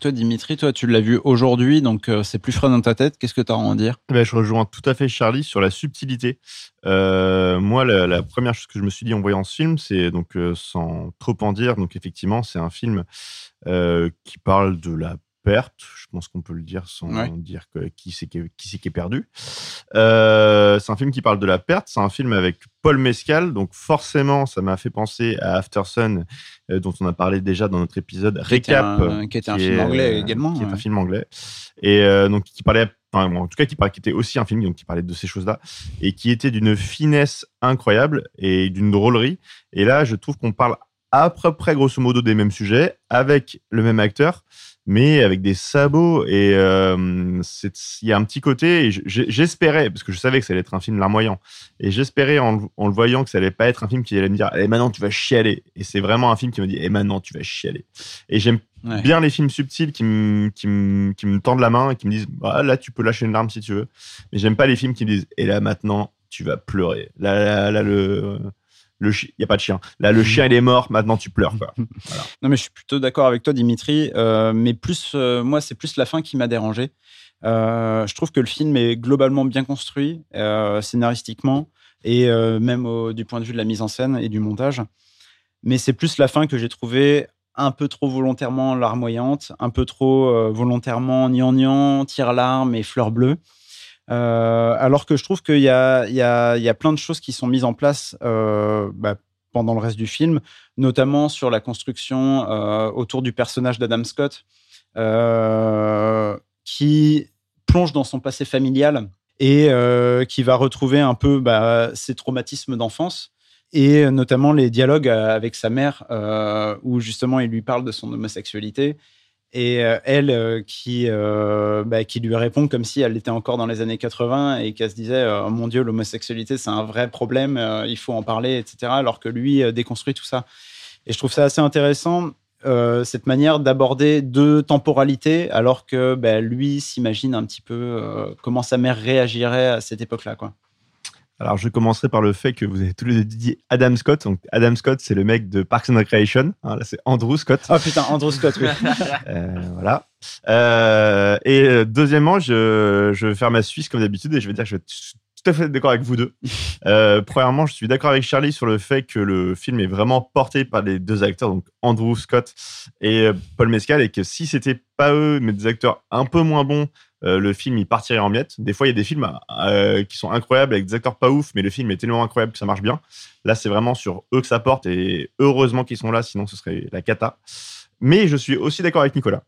Toi, Dimitri, toi, tu l'as vu aujourd'hui, donc euh, c'est plus frais dans ta tête. Qu'est-ce que tu as à en dire? Ben, je rejoins tout à fait Charlie sur la subtilité. Euh, moi, la, première chose que je me suis dit en voyant ce film, c'est donc euh, sans trop en dire, donc effectivement, c'est un film qui parle de la perte. Je pense qu'on peut le dire sans Ouais. dire que, qui c'est qui, est- qui c'est qui est perdu. Euh, c'est un film qui parle de la perte. C'est un film avec Paul Mescal. Donc forcément, ça m'a fait penser à After Sun, euh, dont on a parlé déjà dans notre épisode Récap. un- qui était un qui film est, anglais euh, également, Qui est un ouais. film anglais. Et donc qui parlait, enfin, en tout cas, qui, parlait- qui était aussi un film donc, qui parlait de ces choses-là et qui était d'une finesse incroyable et d'une drôlerie. Et là, je trouve qu'on parle à peu près, grosso modo, des mêmes sujets avec le même acteur, mais avec des sabots. Et euh, il y a un petit côté, et j'espérais, parce que je savais que ça allait être un film larmoyant, et j'espérais en, le- en le voyant que ça allait pas être un film qui allait me dire, eh maintenant tu vas chialer. Et c'est vraiment un film qui me dit, eh maintenant tu vas chialer. Et j'aime Ouais. bien les films subtils qui me, qui, qui tendent la main et qui me disent, bah, là tu peux lâcher une larme si tu veux. Mais j'aime pas les films qui me disent, et là maintenant tu vas pleurer. Là, là, là, le. Il y a pas de chien. Là, le chien, il est mort. Maintenant, tu pleures. *laughs* Non, mais je suis plutôt d'accord avec toi, Dimitri. euh, mais plus, euh, moi, c'est plus la fin qui m'a dérangé. Euh, je trouve que le film est globalement bien construit, scénaristiquement, et même du point de vue de la mise en scène et du montage. Mais c'est plus la fin que j'ai trouvé un peu trop volontairement larmoyante, un peu trop volontairement gnangnan, tire-larme et fleurs bleues. Euh, alors que je trouve qu'il y y, a, plein de choses qui sont mises en place euh, bah, pendant le reste du film, notamment sur la construction euh, autour du personnage d'Adam Scott, qui plonge dans son passé familial et qui va retrouver un peu bah, ses traumatismes d'enfance et notamment les dialogues avec sa mère où justement il lui parle de son homosexualité et euh, elle euh, qui, euh, bah, qui lui répond comme si elle était encore dans les années 80 et qu'elle se disait mon dieu l'homosexualité c'est un vrai problème il faut en parler etc alors que lui déconstruit tout ça. Et je trouve ça assez intéressant cette manière d'aborder deux temporalités alors que bah, lui s'imagine un petit peu comment sa mère réagirait à cette époque là quoi Alors, je commencerai par le fait que vous avez tous les deux dit Adam Scott. Donc, Adam Scott, c'est le mec de Parks and Recreation. Hein, là, c'est Andrew Scott. oh putain Andrew Scott oui *laughs* Euh, voilà. Euh, et euh, deuxièmement, je, je vais faire ma Suisse comme d'habitude et je vais dire que je vais tout à fait d'accord avec vous deux. Euh, premièrement, je suis d'accord avec Charlie sur le fait que le film est vraiment porté par les deux acteurs, donc Andrew Scott et euh, Paul Mescal, et que si c'était pas eux, mais des acteurs un peu moins bons, euh, le film il partirait en miettes. Des fois, il y a des films qui sont incroyables avec des acteurs pas ouf, mais le film est tellement incroyable que ça marche bien. Là, c'est vraiment sur eux que ça porte et heureusement qu'ils sont là, sinon ce serait la cata. Mais je suis aussi d'accord avec Nicolas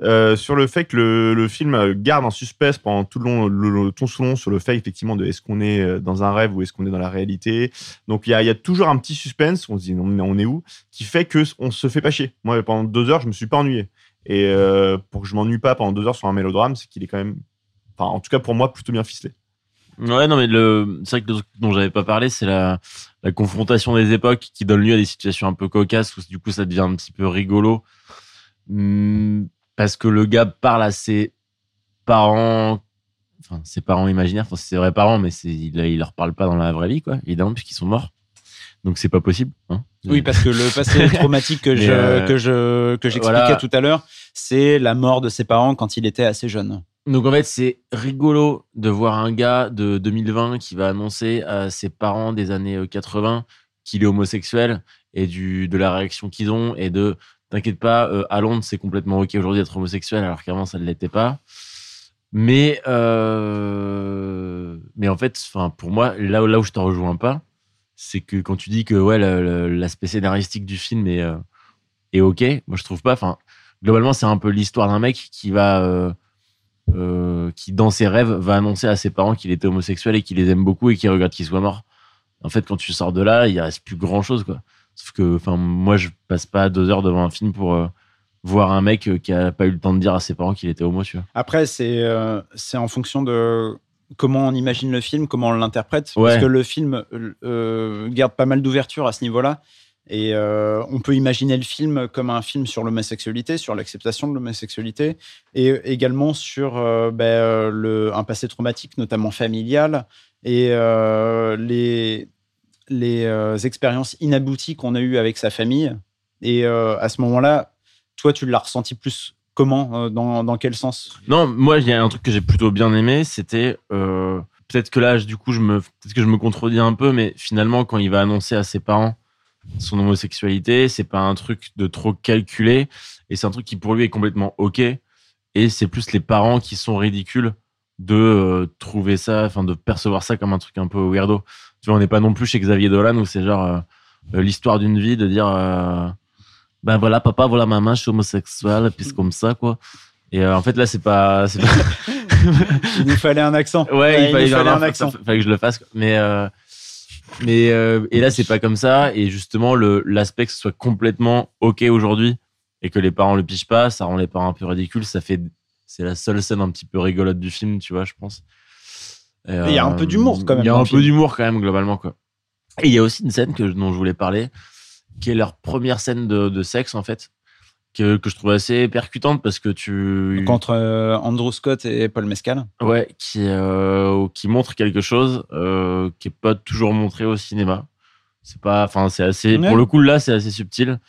euh, sur le fait que le, film garde en suspense pendant tout le long, le, le- le long sur le fait effectivement de est-ce qu'on est euh, dans un rêve ou est-ce qu'on est dans la réalité. Donc il y a, toujours un petit suspense, on se dit on est où, qui fait que on se fait pas chier. Moi pendant deux heures je me suis pas ennuyé. Et euh, pour que je m'ennuie pas pendant deux heures sur un mélodrame, c'est qu'il est quand même, en tout cas pour moi plutôt bien ficelé. Ouais, non, mais le, c'est vrai que le truc dont j'avais pas parlé, c'est la, la confrontation des époques qui donne lieu à des situations un peu cocasses où du coup ça devient un petit peu rigolo. Hum, parce que le gars parle à ses parents, enfin, ses parents imaginaires, enfin, c'est ses vrais parents, mais c'est, il, il leur parle pas dans la vraie vie, quoi, évidemment, puisqu'ils sont morts. Donc c'est pas possible, hein. Oui, parce que le passé *laughs* traumatique que je euh, que je que j'expliquais voilà. tout à l'heure, c'est la mort de ses parents quand il était assez jeune. Donc en fait, c'est rigolo de voir un gars de 2020 qui va annoncer à ses parents des années euh, 80 qu'il est homosexuel et du, de la réaction qu'ils ont et de t'inquiète pas, euh, à Londres c'est complètement ok aujourd'hui d'être homosexuel alors qu'avant ça ne l'était pas. Mais euh, mais en fait, pour moi, là où là où je te rejoins pas, c'est que quand tu dis que ouais l'aspect scénaristique du film est euh, ok, moi je trouve pas. Globalement c'est un peu l'histoire d'un mec qui va euh, qui dans ses rêves va annoncer à ses parents qu'il était homosexuel et qu'il les aime beaucoup et qu'il regrette qu'il soit mort. En fait, quand tu sors de là, il reste plus grand chose, quoi. Sauf que, enfin, moi, je passe pas deux heures devant un film pour euh, voir un mec euh, qui a pas eu le temps de dire à ses parents qu'il était homo, tu vois. Après, c'est euh, c'est en fonction de comment on imagine le film, comment on l'interprète, Ouais. parce que le film garde pas mal d'ouverture à ce niveau-là. Et euh, on peut imaginer le film comme un film sur l'homosexualité, sur l'acceptation de l'homosexualité, et également sur euh, ben, euh, un passé traumatique, notamment familial, et les, les expériences inabouties qu'on a eues avec sa famille. Et à ce moment-là, toi, tu l'as ressenti plus comment dans, dans quel sens? Non, moi, il y a un truc que j'ai plutôt bien aimé, c'était peut-être que là, du coup, je me, que je me contredis un peu, mais finalement, quand il va annoncer à ses parents son homosexualité, c'est pas un truc de trop calculé, et c'est un truc qui pour lui est complètement ok. et c'est plus les parents qui sont ridicules de euh, trouver ça, enfin de percevoir ça comme un truc un peu weirdo. Tu vois, on n'est pas non plus chez Xavier Dolan où c'est genre euh, euh, l'histoire d'une vie de dire euh, ben voilà papa, voilà maman, je suis homosexuel, puis c'est comme ça quoi. Et en fait là c'est pas. *laughs* Il nous fallait un accent. Ouais, il fallait, fallait non, un accent. fa- fallait que je le fasse. Mais, mais euh, et là, c'est pas comme ça. Et justement, l'aspect que ce soit complètement ok aujourd'hui et que les parents le pichent pas, ça rend les parents un peu ridicules. Ça fait, c'est la seule scène un petit peu rigolote du film, tu vois, je pense. Il y a un peu d'humour, quand même, Il y a un peu d'humour quand même globalement quoi. Et il y a aussi une scène que dont je voulais parler, qui est leur première scène de, de sexe en fait, que, que je trouve assez percutante parce que tu Contre euh, Andrew Scott et Paul Mescal. Ouais, qui, euh, qui montre quelque chose euh, qui est pas toujours montré au cinéma. C'est pas, enfin, c'est assez. Ouais. Pour le coup, là, c'est assez subtil.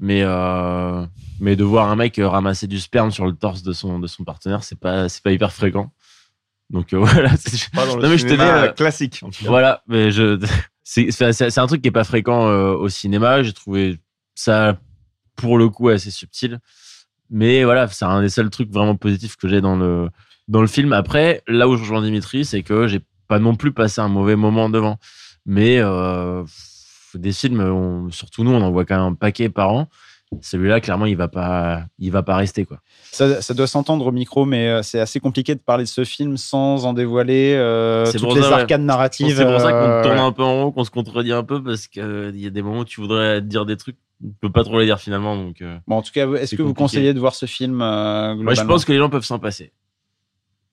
Mais, euh, mais de voir un mec ramasser du sperme sur le torse de son, de son partenaire, c'est pas, c'est pas hyper fréquent. Donc euh, *laughs* voilà. c'est- Pas dans le Non, mais je tenais, euh, classique. en tout cas. Voilà, mais je, *laughs* c'est, un truc qui est pas fréquent euh, au cinéma. J'ai trouvé ça, pour le coup, assez subtil. Mais voilà, c'est un des seuls trucs vraiment positifs que j'ai dans le, dans le film. Après, là où je rejoins Dimitri, c'est que j'ai pas non plus passé un mauvais moment devant. Mais euh, des films, on- surtout nous, on en voit quand même un paquet par an. Celui-là, clairement, il va pas, il va pas rester quoi. Ça, ça doit s'entendre au micro, mais euh, c'est assez compliqué de parler de ce film sans en dévoiler euh, C'est toutes pour les ça, ouais. arcades narratives. C'est pour ça qu'on euh, tourne un peu en rond, qu'on se contredit un peu parce qu'il y a des moments où tu voudrais dire des trucs, tu peux pas trop les dire finalement. Donc, euh, Bon, en tout cas, est-ce que vous conseillez de voir ce film euh, moi, je pense que les gens peuvent s'en passer.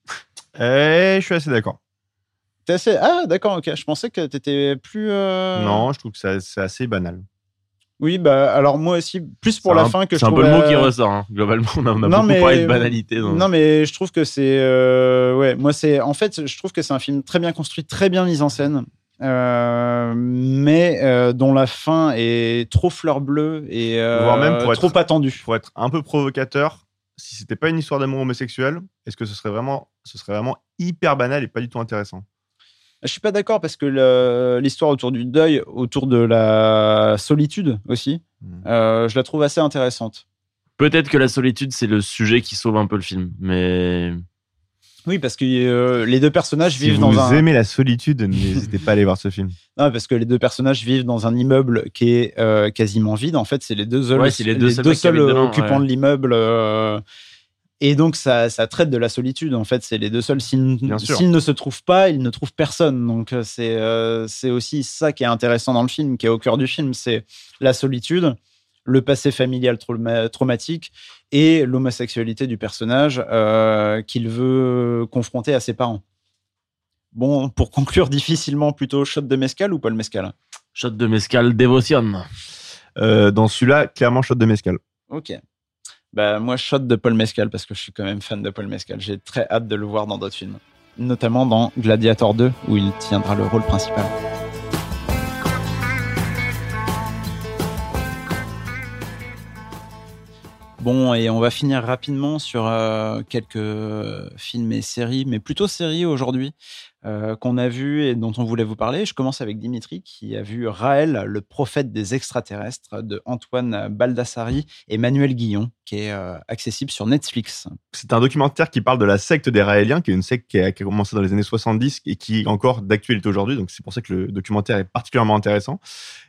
*laughs* Et je suis assez d'accord. T'es assez- Ah, d'accord, ok. Je pensais que t'étais plus. euh, Non, je trouve que c'est assez banal. Oui, bah alors moi aussi, plus pour la un- fin que je C'est un peu le mot qui ressort. hein. Globalement, *laughs* on a, on a Non, beaucoup mais- parlé de banalité. dans- Non, mais je trouve que c'est. euh, Ouais, moi, c'est. En fait, je trouve que c'est un film très bien construit, très bien mis en scène, mais euh, dont la fin est trop fleur bleue et euh, Voire même pour être- trop attendue. Pour être un peu provocateur, si c'était pas une histoire d'amour homosexuel, est-ce que ce serait vraiment, ce serait vraiment hyper banal et pas du tout intéressant? Je suis pas d'accord parce que l'histoire autour du deuil, autour de la solitude aussi, Hmm. euh, je la trouve assez intéressante. Peut-être que la solitude, c'est le sujet qui sauve un peu le film. Mais Oui, parce que euh, les deux personnages Si vivent vous dans un. aimez la solitude, n'hésitez pas à aller voir ce film. *laughs* Non, parce que les deux personnages vivent dans un immeuble qui est euh, quasiment vide. En fait, c'est les deux seuls, Ouais, les deux dedans, occupants ouais. de l'immeuble. euh, et donc, ça, ça traite de la solitude. En fait, c'est les deux seuls. S'ils ne se trouvent pas, ils ne trouvent personne. Donc, c'est c'est aussi ça qui est intéressant dans le film, qui est au cœur du film. C'est la solitude, le passé familial trauma- traumatique et l'homosexualité du personnage euh, qu'il veut confronter à ses parents. Bon, pour conclure difficilement, plutôt shot de mescal ou Paul Mescal? Shot de mescal dévotion. Euh, dans celui-là, clairement, shot de mescal. Ok. Bah, moi, shot de Paul Mescal parce que je suis quand même fan de Paul Mescal. J'ai très hâte de le voir dans d'autres films. Notamment dans Gladiator 2, où il tiendra le rôle principal. Bon, et on va finir rapidement sur euh, quelques films et séries, mais plutôt séries aujourd'hui, euh, qu'on a vu et dont on voulait vous parler. Je commence avec Dimitri, qui a vu Raël, le prophète des extraterrestres, de Antoine Baldassari et Manuel Guillon, qui est euh, accessible sur Netflix. C'est un documentaire qui parle de la secte des Raéliens, qui est une secte qui a, qui a commencé dans les années 70 et qui est encore d'actualité aujourd'hui. Donc c'est pour ça que le documentaire est particulièrement intéressant.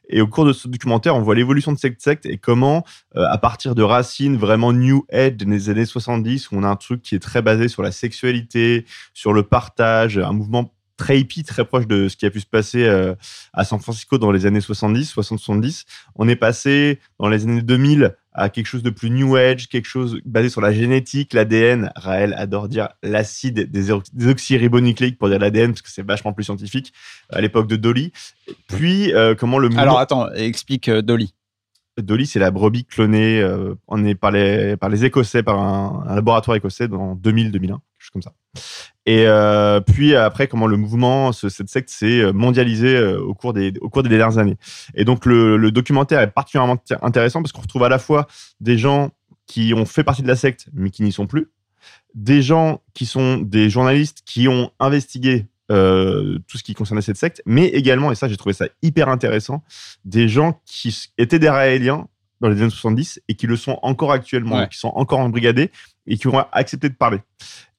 Et au cours de ce documentaire, on voit l'évolution de cette secte et comment, euh, à partir de racines vraiment new age des années 70, où on a un truc qui est très basé sur la sexualité, sur le partage, un mouvement très hippie, très proche de ce qui a pu se passer euh, à San Francisco dans les années 70, 60-70. On est passé dans les années 2000 à quelque chose de plus new age, quelque chose basé sur la génétique, l'ADN. Raël adore dire l'acide des ox- désoxyribonucléiques pour dire l'ADN parce que c'est vachement plus scientifique à l'époque de Dolly. Puis euh, comment le mouvement... Alors attends, explique euh, Dolly. Dolly, c'est la brebis clonée euh, on est par les, par les Écossais, par un, laboratoire écossais dans 2000-2001, quelque chose comme ça. Et euh, puis après, comment le mouvement, ce- cette secte s'est euh, au, cours des, au cours des dernières années. Et donc le, le documentaire est particulièrement intéressant parce qu'on retrouve à la fois des gens qui ont fait partie de la secte mais qui n'y sont plus, des gens qui sont des journalistes qui ont investigué euh, tout ce qui concernait cette secte, mais également, et ça j'ai trouvé ça hyper intéressant, des gens qui étaient des Raéliens dans les années 70 et qui le sont encore actuellement, Ouais. qui sont encore embrigadés et qui ont accepté de parler.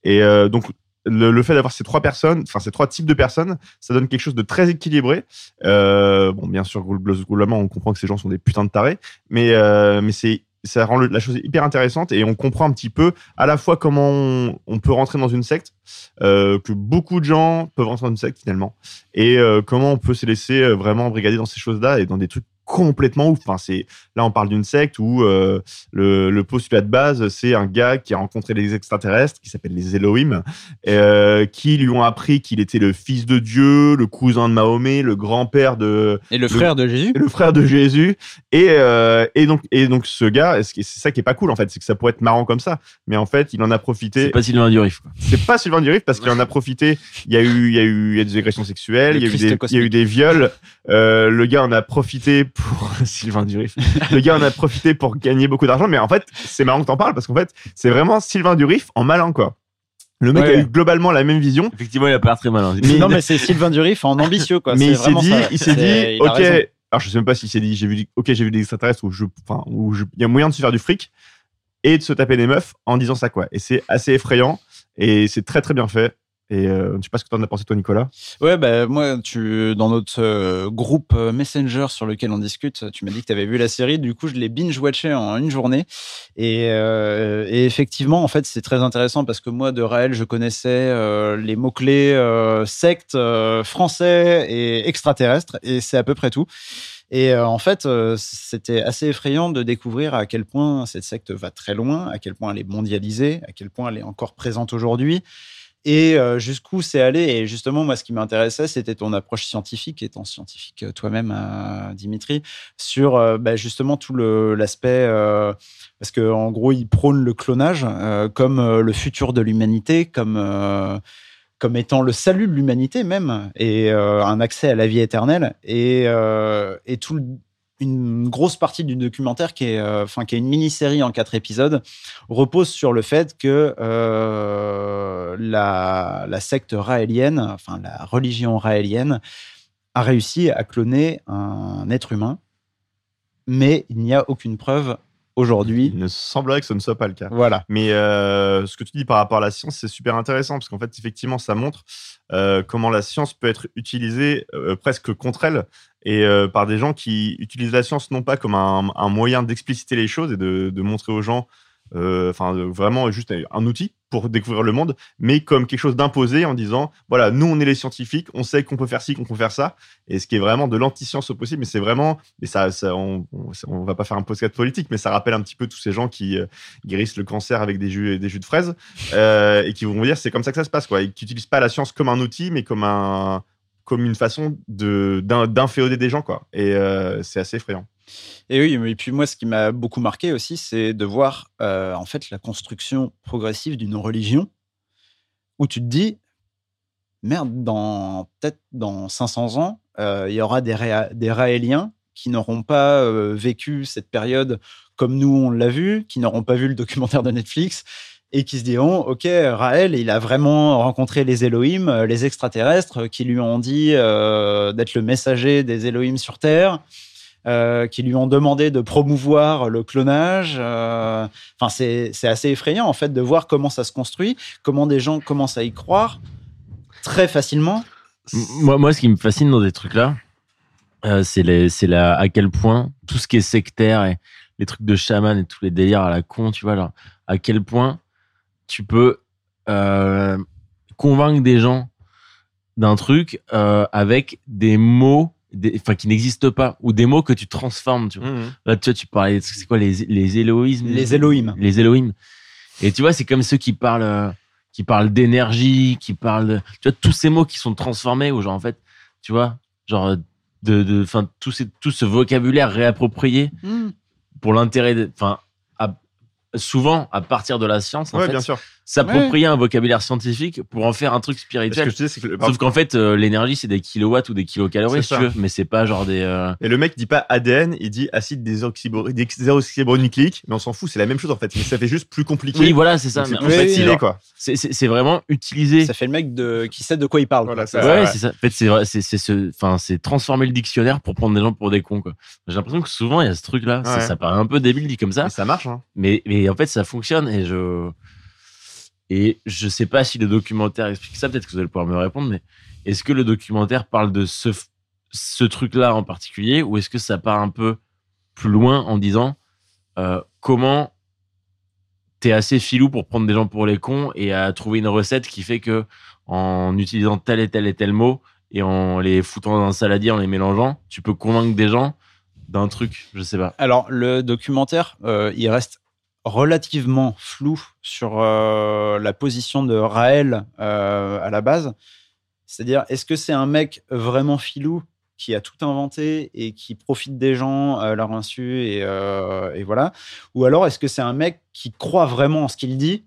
Et euh, donc, le, le fait d'avoir ces trois personnes, enfin ces trois types de personnes, ça donne quelque chose de très équilibré. Euh, bon, bien sûr, glo- globalement, on comprend que ces gens sont des putains de tarés, mais, mais c'est ça rend la chose hyper intéressante et on comprend un petit peu à la fois comment on, on peut rentrer dans une secte, euh, que beaucoup de gens peuvent rentrer dans une secte finalement, et euh, comment on peut se laisser euh, vraiment brigader dans ces choses-là et dans des trucs complètement ouf. Enfin, c'est là on parle d'une secte où euh, le, le postulat de base c'est un gars qui a rencontré des extraterrestres qui s'appellent les Elohim, euh, qui lui ont appris qu'il était le fils de Dieu, le cousin de Mahomet, le grand-père de Et le frère de Jésus. et le frère de Jésus. Et, euh, et, donc, et donc, ce gars, c'est ça qui est pas cool, en fait, c'est que ça pourrait être marrant comme ça. Mais en fait, il en a profité. C'est pas Sylvain Durif. quoi. C'est pas Sylvain Durif parce qu'il en a profité. Il y a eu, il y a eu, il y a des agressions sexuelles, Le il y, a eu des, il y a eu des viols. Euh, le gars en a profité pour *laughs* Sylvain Durif. Le gars en a profité pour gagner beaucoup d'argent. Mais en fait, c'est marrant que t'en parles parce qu'en fait, c'est vraiment Sylvain Durif en malin, quoi. Le mec Ouais. a eu globalement la même vision. Effectivement, il a pas l'air très malin. Mais- non, mais c'est Sylvain Durif en ambitieux, quoi. *laughs* mais C'est il s'est dit, ça. il s'est dit, ok. Alors je sais même pas s'il s'est dit, j'ai vu, des- ok, j'ai vu des extraterrestres où je, enfin, où je- il y a moyen de se faire du fric et de se taper des meufs en disant ça quoi. Et c'est assez effrayant et c'est très très bien fait. Et euh, je sais pas ce que t'en as pensé toi, Nicolas. Ouais, bah, moi, tu, dans notre euh, groupe euh, Messenger sur lequel on discute, tu m'as dit que tu avais vu la série. Du coup, je l'ai binge-watché en une journée. Et, euh, effectivement, en fait, c'est très intéressant parce que moi, de Raël, je connaissais les mots-clés secte, français et extraterrestre. Et c'est à peu près tout. Et en fait, c'était assez effrayant de découvrir à quel point cette secte va très loin, à quel point elle est mondialisée, à quel point elle est encore présente aujourd'hui et euh, jusqu'où c'est allé. Et justement, moi, ce qui m'intéressait, c'était ton approche scientifique, étant scientifique euh, toi-même, euh, Dimitri, sur bah, justement tout l'aspect. euh, parce qu'en gros, il prône le clonage comme le futur de l'humanité, comme. comme étant le salut de l'humanité même, et un accès à la vie éternelle, et, et tout le- une grosse partie du documentaire qui est, euh, est une mini-série en quatre épisodes, repose sur le fait que euh, la, la secte raélienne, enfin la religion raélienne, a réussi à cloner un être humain, mais il n'y a aucune preuve aujourd'hui. Il ne semblerait que ce ne soit pas le cas. Voilà. Mais euh, ce que tu dis par rapport à la science, c'est super intéressant parce qu'en fait, effectivement, ça montre euh, comment la science peut être utilisée euh, presque contre elle et par des gens qui utilisent la science non pas comme un, un moyen d'expliciter les choses et de, de montrer aux gens, enfin, de- vraiment juste un outil pour découvrir le monde, mais comme quelque chose d'imposé en disant voilà, nous on est les scientifiques, on sait qu'on peut faire ci, qu'on peut faire ça, et ce qui est vraiment de l'anti-science au possible, mais c'est vraiment, et ça, ça on, on, va pas faire un podcast politique, mais ça rappelle un petit peu tous ces gens qui euh, guérissent le cancer avec des jus, des jus de fraises, euh, et qui vont dire c'est comme ça que ça se passe, quoi, et qui n'utilisent pas la science comme un outil, mais comme un comme une façon de d'in- d'inféoder des gens, quoi. Et euh, c'est assez effrayant. Et oui, et puis moi, ce qui m'a beaucoup marqué aussi, c'est de voir euh, en fait la construction progressive d'une religion où tu te dis, merde, dans peut-être dans 500 ans, euh, il y aura des, Réa- des Raéliens qui n'auront pas vécu cette période comme nous on l'a vu, qui n'auront pas vu le documentaire de Netflix et qui se diront, ok, Raël, il a vraiment rencontré les Elohim, euh, les extraterrestres, euh, qui lui ont dit euh, d'être le messager des Elohim sur Terre qui lui ont demandé de promouvoir le clonage. c'est assez effrayant en fait de voir comment ça se construit, comment des gens commencent à y croire très facilement. Moi, moi, ce qui me fascine dans des trucs-là, euh, c'est c'est à quel point tout ce qui est sectaire et les trucs de chaman et tous les délires à la con, tu vois, alors, à quel point tu peux euh, convaincre des gens d'un truc euh, avec des mots enfin qui n'existent pas ou des mots que tu transformes tu vois. Là tu vois tu parlais c'est quoi les les éloïsmes? Les Elohim. les Elohim et tu vois c'est comme ceux qui parlent euh, qui parlent d'énergie qui parlent de- tu vois tous ces mots qui sont transformés ou genre en fait tu vois. Genre de de enfin tout ces- tout ce vocabulaire réapproprié Mm. pour l'intérêt enfin souvent à partir de la science fait, bien sûr. S'approprier un vocabulaire scientifique pour en faire un truc Ce spirituel. que je disais, c'est que le- Sauf qu'en fait, euh, l'énergie, c'est des kilowatts ou des kilocalories, si tu veux. Mais c'est pas genre des. euh, Et le mec dit pas ADN, il dit acide désoxyribonucléique, mais on s'en fout, c'est la même chose en fait. Mais ça fait juste plus compliqué. Oui, voilà, c'est ça. C'est plus oui, genre- quoi. c'est- vraiment utilisé. Ça fait le mec de, qui sait de quoi il parle. Voilà, ça- Ouais, ouais. c'est ça. En fait, c'est vrai, c'est c'est ce, enfin, c'est transformer le dictionnaire pour prendre des gens pour des cons, quoi. J'ai l'impression que souvent il y a ce truc-là. Ça, paraît un peu débile dit comme ça, Mais ça marche, hein. mais mais en fait ça fonctionne et je et je sais pas si le documentaire explique ça. Peut-être que vous allez pouvoir me répondre, mais est-ce que le documentaire parle de ce truc-là en particulier ou est-ce que ça part un peu plus loin en disant euh, comment t'es assez filou pour prendre des gens pour les cons et à trouver une recette qui fait que en utilisant tel et tel et tel mot et en les foutant dans un saladier, en les mélangeant, tu peux convaincre des gens d'un truc, je sais pas. Alors, le documentaire, euh, il reste relativement flou sur euh, la position de Raël euh, à la base. C'est-à-dire, est-ce que c'est un mec vraiment filou qui a tout inventé et qui profite des gens à leur insu euh, et voilà? Ou alors, est-ce que c'est un mec qui croit vraiment en ce qu'il dit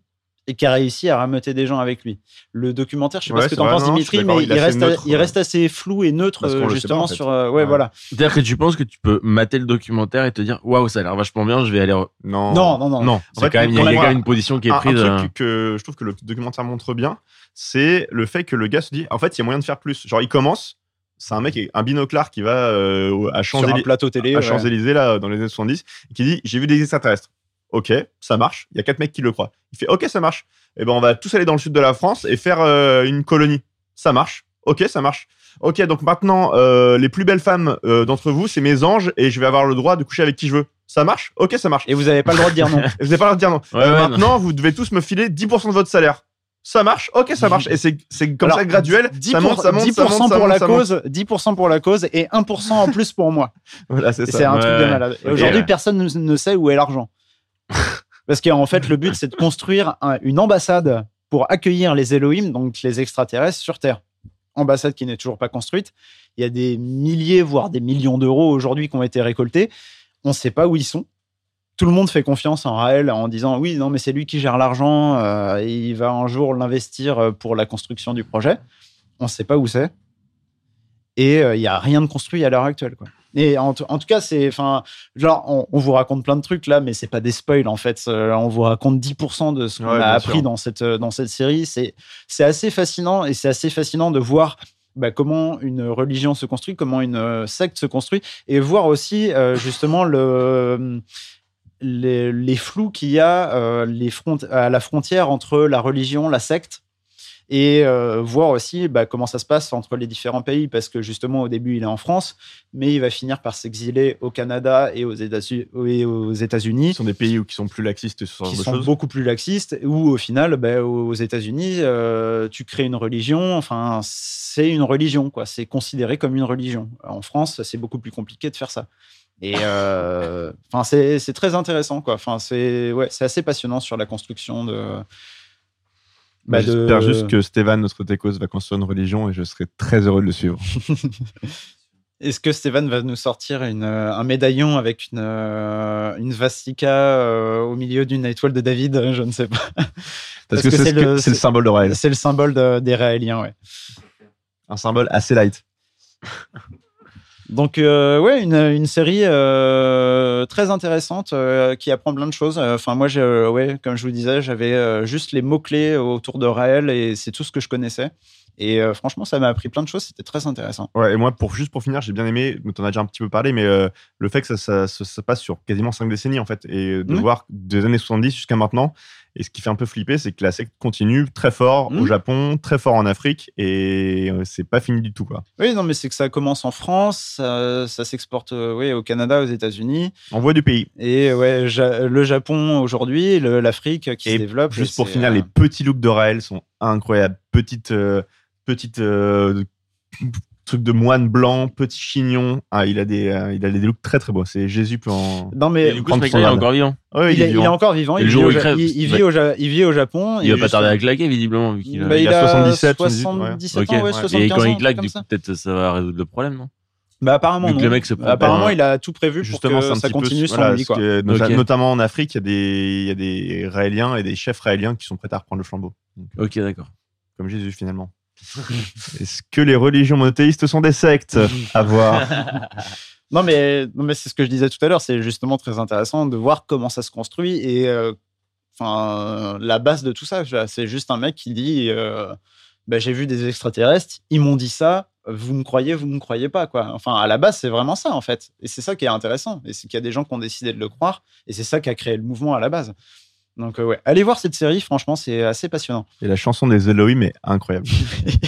et qui a réussi à rameuter des gens avec lui Le documentaire, je sais Ouais, pas ce que c'est tu en vrai, penses, Dimitri, mais il reste, neutre, il ouais. reste assez flou et neutre euh, justement pas, en fait. sur... euh, ouais, Ouais. voilà. C'est-à-dire que tu penses que tu peux mater le documentaire et te dire waouh, ça a l'air vachement bien, je vais aller. Non. Non, non, non. Non, En c'est fait, quand même, il y a pour il y a moi, quand même une position qui est un, un prise. euh, truc que je trouve que le documentaire montre bien, c'est le fait que le gars se dit en fait, il y a moyen de faire plus. Genre, il commence, c'est un mec, un binoclard qui va euh, à Champs-Élysées, ouais. Champs-Élysées, là, dans les années 70, et qui dit J'ai vu des extraterrestres. Ok, ça marche. Il y a quatre mecs qui le croient. Il fait Ok, ça marche. Et ben, on va tous aller dans le sud de la France et faire euh, une colonie. Ça marche. Ok, ça marche. Ok, donc maintenant, euh, les plus belles femmes euh, d'entre vous, c'est mes anges et je vais avoir le droit de coucher avec qui je veux. Ça marche? Ok, ça marche. Et vous n'avez pas le droit de dire non. *laughs* Vous n'avez pas le droit de dire non. Ouais, Euh, ouais, maintenant, vous devez tous me filer 10% de votre salaire. Ça marche? Ok, ça marche. Et c'est c'est comme Alors, ça graduel. 10%, ça monte, ça monte, 10% ça monte, ça pour la ça monte. cause, 10% pour la cause et 1% en plus pour moi. *laughs* Voilà, c'est ça. C'est un Ouais, truc de malade. Aujourd'hui, ouais. personne ne, ne sait où est l'argent. *laughs* Parce qu'en fait, le but, c'est de construire un- une ambassade pour accueillir les Elohim, donc les extraterrestres, sur Terre. Ambassade qui n'est toujours pas construite. Il y a des milliers, voire des millions d'euros aujourd'hui qui ont été récoltés. On ne sait pas où ils sont. Tout le monde fait confiance en Raël en disant oui, non, mais c'est lui qui gère l'argent euh, il va un jour l'investir euh, pour la construction du projet. On ne sait pas où c'est. Et euh, il n'y a rien de construit à l'heure actuelle. Quoi. Et en, tout- en tout cas, c'est, enfin, genre, on, on vous raconte plein de trucs là, mais c'est pas des spoils en fait. Euh, On vous raconte 10% de ce qu'on Ouais, a appris sûr. dans cette, euh, dans cette série. C'est, c'est assez fascinant et c'est assez fascinant de voir bah, comment une religion se construit, comment une euh, secte se construit, et voir aussi euh, justement le, les, les flous qu'il y a euh, les front, à la frontière entre la religion, la secte, et euh, voir aussi bah, comment ça se passe entre les différents pays, parce que justement au début il est en France, mais il va finir par s'exiler au Canada et aux États-Unis. Ce sont des pays où qui sont plus laxistes sur qui sont choses. beaucoup plus laxistes, où au final, ben, aux États-Unis, euh, tu crées une religion, enfin, c'est une religion, quoi. C'est considéré comme une religion. En France, c'est beaucoup plus compliqué de faire ça. Et euh, enfin, c'est très intéressant, quoi. Enfin, c'est ouais, c'est assez passionnant sur la construction de. Bah, bah, de- J'espère juste que Stéphane, notre techos, va construire une religion et je serai très heureux de le suivre. *laughs* Est-ce que Stéphane va nous sortir une, euh, un médaillon avec une, euh, une vastica euh, au milieu d'une étoile de David? Je ne sais pas. Parce, que, c'est ce le symbole de Raël. C'est le symbole de- des Raéliens, ouais. Un symbole assez light. Donc, euh, ouais, une, une série euh, très intéressante euh, qui apprend plein de choses. Enfin, moi, euh, ouais, comme je vous disais, j'avais euh, juste les mots-clés autour de Raël et c'est tout ce que je connaissais. Et euh, franchement, ça m'a appris plein de choses. C'était très intéressant. Ouais, et moi, pour, juste pour finir, j'ai bien aimé, tu en as déjà un petit peu parlé, mais euh, le fait que ça, ça, ça- ça passe sur quasiment cinq décennies, en fait, et de Mhm. voir des années 70 jusqu'à maintenant. Et ce qui fait un peu flipper, c'est que la secte continue très fort au Mhm. Japon, très fort en Afrique, et euh, c'est pas fini du tout, quoi. Oui, non, mais c'est que ça commence en France, ça, ça s'exporte oui, au Canada, aux États-Unis. On voit du pays. Et ouais, Ja- le Japon aujourd'hui, l'Afrique qui Et se développe. Juste pour finir, euh, les petits looks de Raël sont incroyables. Petite, euh, petite euh, truc de moine blanc, petit chignon. Ah, il a des, euh, il a des looks très très beaux. C'est Jésus peut en. Non, mais du coup, il est encore vivant. Ouais, il, est, il est encore vivant. Il, vit au, crève, il- bah- vit au Ja- il vit au Japon. Il va pas juste- tarder à claquer, visiblement, vu. Bah, il il a a 77, 77 ouais. ans, ouais, Ok. 75 Et quand ans, il claque, peut-être ça va résoudre le problème, non? Bah apparemment non. le mec se prend apparemment il a tout prévu Justement, pour que ça peu- continue voilà, ce quoi. que-. Notamment en Afrique, il y, a des, il y a des Raéliens et des chefs raéliens qui sont prêts à reprendre le flambeau. Donc, Ok, d'accord. comme Jésus finalement. *laughs* Est-ce que les religions monothéistes sont des sectes *laughs* À voir? *laughs* Non mais non mais c'est ce que je disais tout à l'heure, c'est justement très intéressant de voir comment ça se construit et euh, enfin la base de tout ça, c'est juste un mec qui dit euh, bah, j'ai vu des extraterrestres, ils m'ont dit ça, vous me croyez, vous me croyez pas quoi. Enfin à la base c'est vraiment ça en fait et c'est ça qui est intéressant et c'est qu'il y a des gens qui ont décidé de le croire et c'est ça qui a créé le mouvement à la base. Donc euh, ouais, allez voir cette série, franchement c'est assez passionnant. Et la chanson des Elohim est incroyable.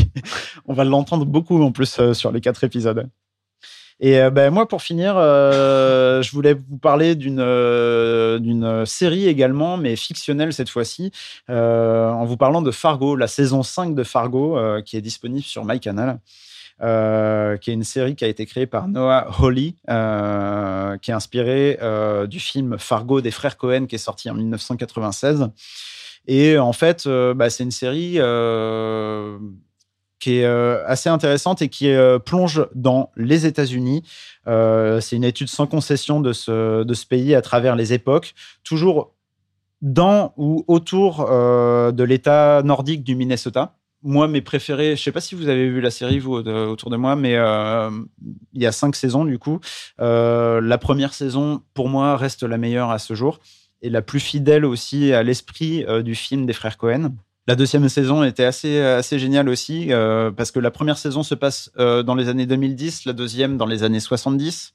*laughs* On va l'entendre beaucoup en plus euh, sur les quatre épisodes. Et euh, ben, moi, pour finir, euh, *laughs* je voulais vous parler d'une euh, d'une série également, mais fictionnelle cette fois-ci, en vous parlant de Fargo, la saison 5 de Fargo, qui est disponible sur MyCanal. Qui est une série qui a été créée par Noah Hawley, qui est inspirée du film Fargo des frères Cohen, qui est sorti en 1996. Et en fait, bah, c'est une série qui est euh, assez intéressante et qui euh, plonge dans les États-Unis. Euh, c'est une étude sans concession de ce, pays à travers les époques, toujours dans ou autour de l'État nordique du Minnesota. Moi, mes préférés, je sais pas si vous avez vu la série, vous, autour de moi, mais il y a cinq saisons, du coup. La première saison, pour moi, reste la meilleure à ce jour et la plus fidèle aussi à l'esprit du film des frères Cohen. La deuxième saison était assez, assez géniale aussi, euh, parce que la première saison se passe euh, dans les années 2010, la deuxième dans les années 70.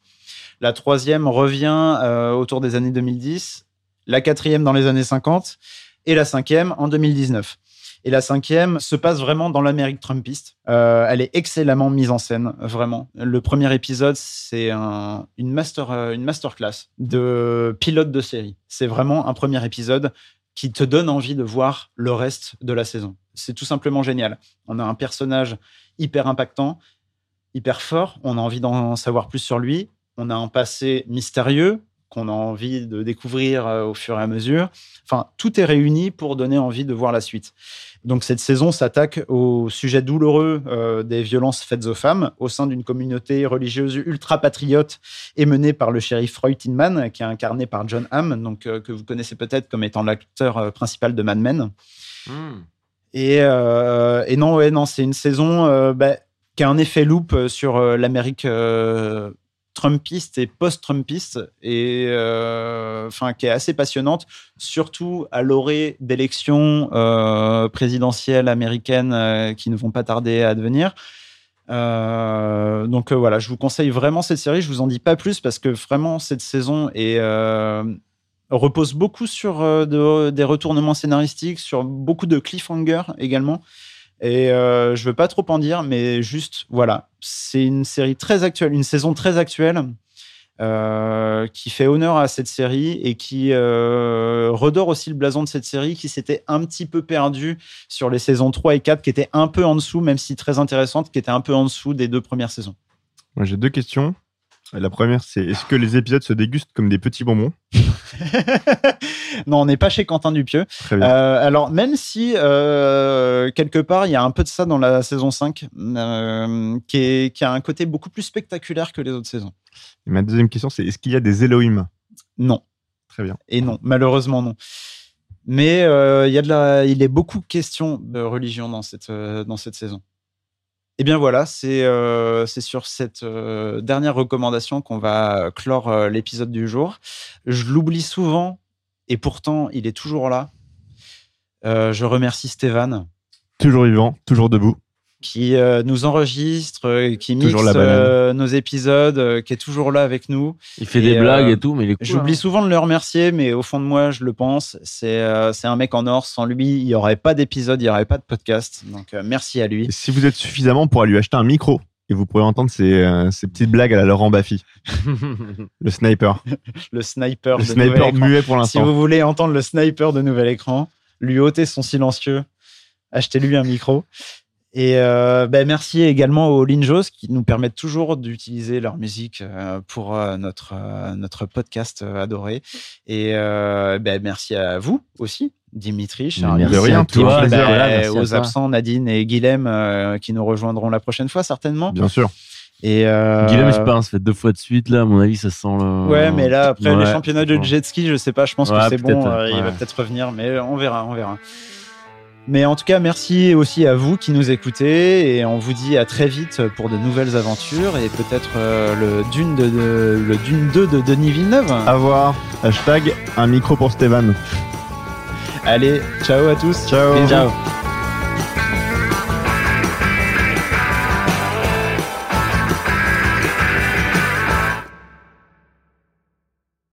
La troisième revient euh, autour des années 2010, la quatrième dans les années 50 et la cinquième en 2019. Et la cinquième se passe vraiment dans l'Amérique trumpiste. Euh, elle est excellemment mise en scène, vraiment. Le premier épisode, c'est un- une, master, euh, une masterclass de pilote de série. C'est vraiment un premier épisode qui te donne envie de voir le reste de la saison. C'est tout simplement génial. On a un personnage hyper impactant, hyper fort. On a envie d'en savoir plus sur lui. On a un passé mystérieux qu'on a envie de découvrir euh, au fur et à mesure. Enfin, tout est réuni pour donner envie de voir la suite. Donc cette saison s'attaque au sujet douloureux euh, des violences faites aux femmes au sein d'une communauté religieuse ultra patriote et menée par le shérif Roy Tinman, qui est incarné par John Hamm, donc euh, que vous connaissez peut-être comme étant l'acteur euh, principal de Mad Men. Et, euh, et non, ouais, non, c'est une saison bah, qui a un effet loop sur l'Amérique trumpiste et post-trumpiste, et euh, enfin qui est assez passionnante, surtout à l'orée d'élections euh, présidentielles américaines euh, qui ne vont pas tarder à advenir. Donc voilà, je vous conseille vraiment cette série. Je vous en dis pas plus parce que vraiment cette saison est repose beaucoup sur de- des retournements scénaristiques, sur beaucoup de cliffhangers également. Et euh, je veux pas trop en dire, mais juste voilà, c'est une série très actuelle, une saison très actuelle euh, qui fait honneur à cette série et qui euh, redore aussi le blason de cette série qui s'était un petit peu perdu sur les saisons 3 et 4, qui étaient un peu en dessous, même si très intéressantes, qui étaient un peu en dessous des deux premières saisons. J'ai deux questions. La première, c'est est-ce que les épisodes se dégustent comme des petits bonbons *laughs* non, on n'est pas chez Quentin Dupieux. Très bien. Euh, alors, même si euh, quelque part, il y a un peu de ça dans la saison 5, euh, qui, est- qui a un côté beaucoup plus spectaculaire que les autres saisons. Et ma deuxième question, c'est est-ce qu'il y a des Elohim? Non. Très bien. Et non, malheureusement non. Mais il y a de la, il est beaucoup question de religion dans cette, dans cette saison. Et bien voilà, c'est euh, sur cette euh, dernière recommandation qu'on va clore euh, l'épisode du jour. Je l'oublie souvent et pourtant il est toujours là. Je remercie Stéphane Toujours vivant, toujours debout. Qui euh, nous enregistre, euh, qui mixe euh, nos épisodes, euh, qui est toujours là avec nous. Il fait des blagues et tout, mais il est cool, J'oublie hein. souvent de le remercier, mais au fond de moi, je le pense. C'est euh, c'est un mec en or. Sans lui, il n'y aurait pas d'épisode, il n'y aurait pas de podcast. Donc euh, merci à lui. Et si vous êtes suffisamment pour aller lui acheter un micro, et vous pourrez entendre ces, euh, ces petites blagues à la Laurent Baffy. *laughs* le sniper. *laughs* Le sniper Le de sniper muet pour Si l'instant. vous voulez entendre le sniper de Nouvel Écran, lui ôter son silencieux, achetez-lui un micro. Et euh, ben, merci également aux Linjos qui nous permettent toujours d'utiliser leur musique euh, pour euh, notre, notre podcast adoré. Et euh, ben, merci à vous aussi, Dimitri, Charlie. De rien, toujours un Ben. Voilà, merci à aux toi. absents, Nadine et Guilhem, euh, qui nous rejoindront la prochaine fois certainement. Bien sûr. Et euh, Guillaume, je sais pas, ça fait deux fois de suite, là, à mon avis, ça sent le. Ouais, mais là, après les Ouais, championnats de jet ski, je sais pas, je pense Ouais, que c'est bon, il va peut-être revenir, mais on verra, on verra. Mais en tout cas, merci aussi à vous qui nous écoutez et on vous dit à très vite pour de nouvelles aventures et peut-être euh, le Dune de, de- le Dune 2 de Denis Villeneuve. À voir. Hashtag un micro pour Stéphane. Allez, ciao à tous. Ciao. Ciao.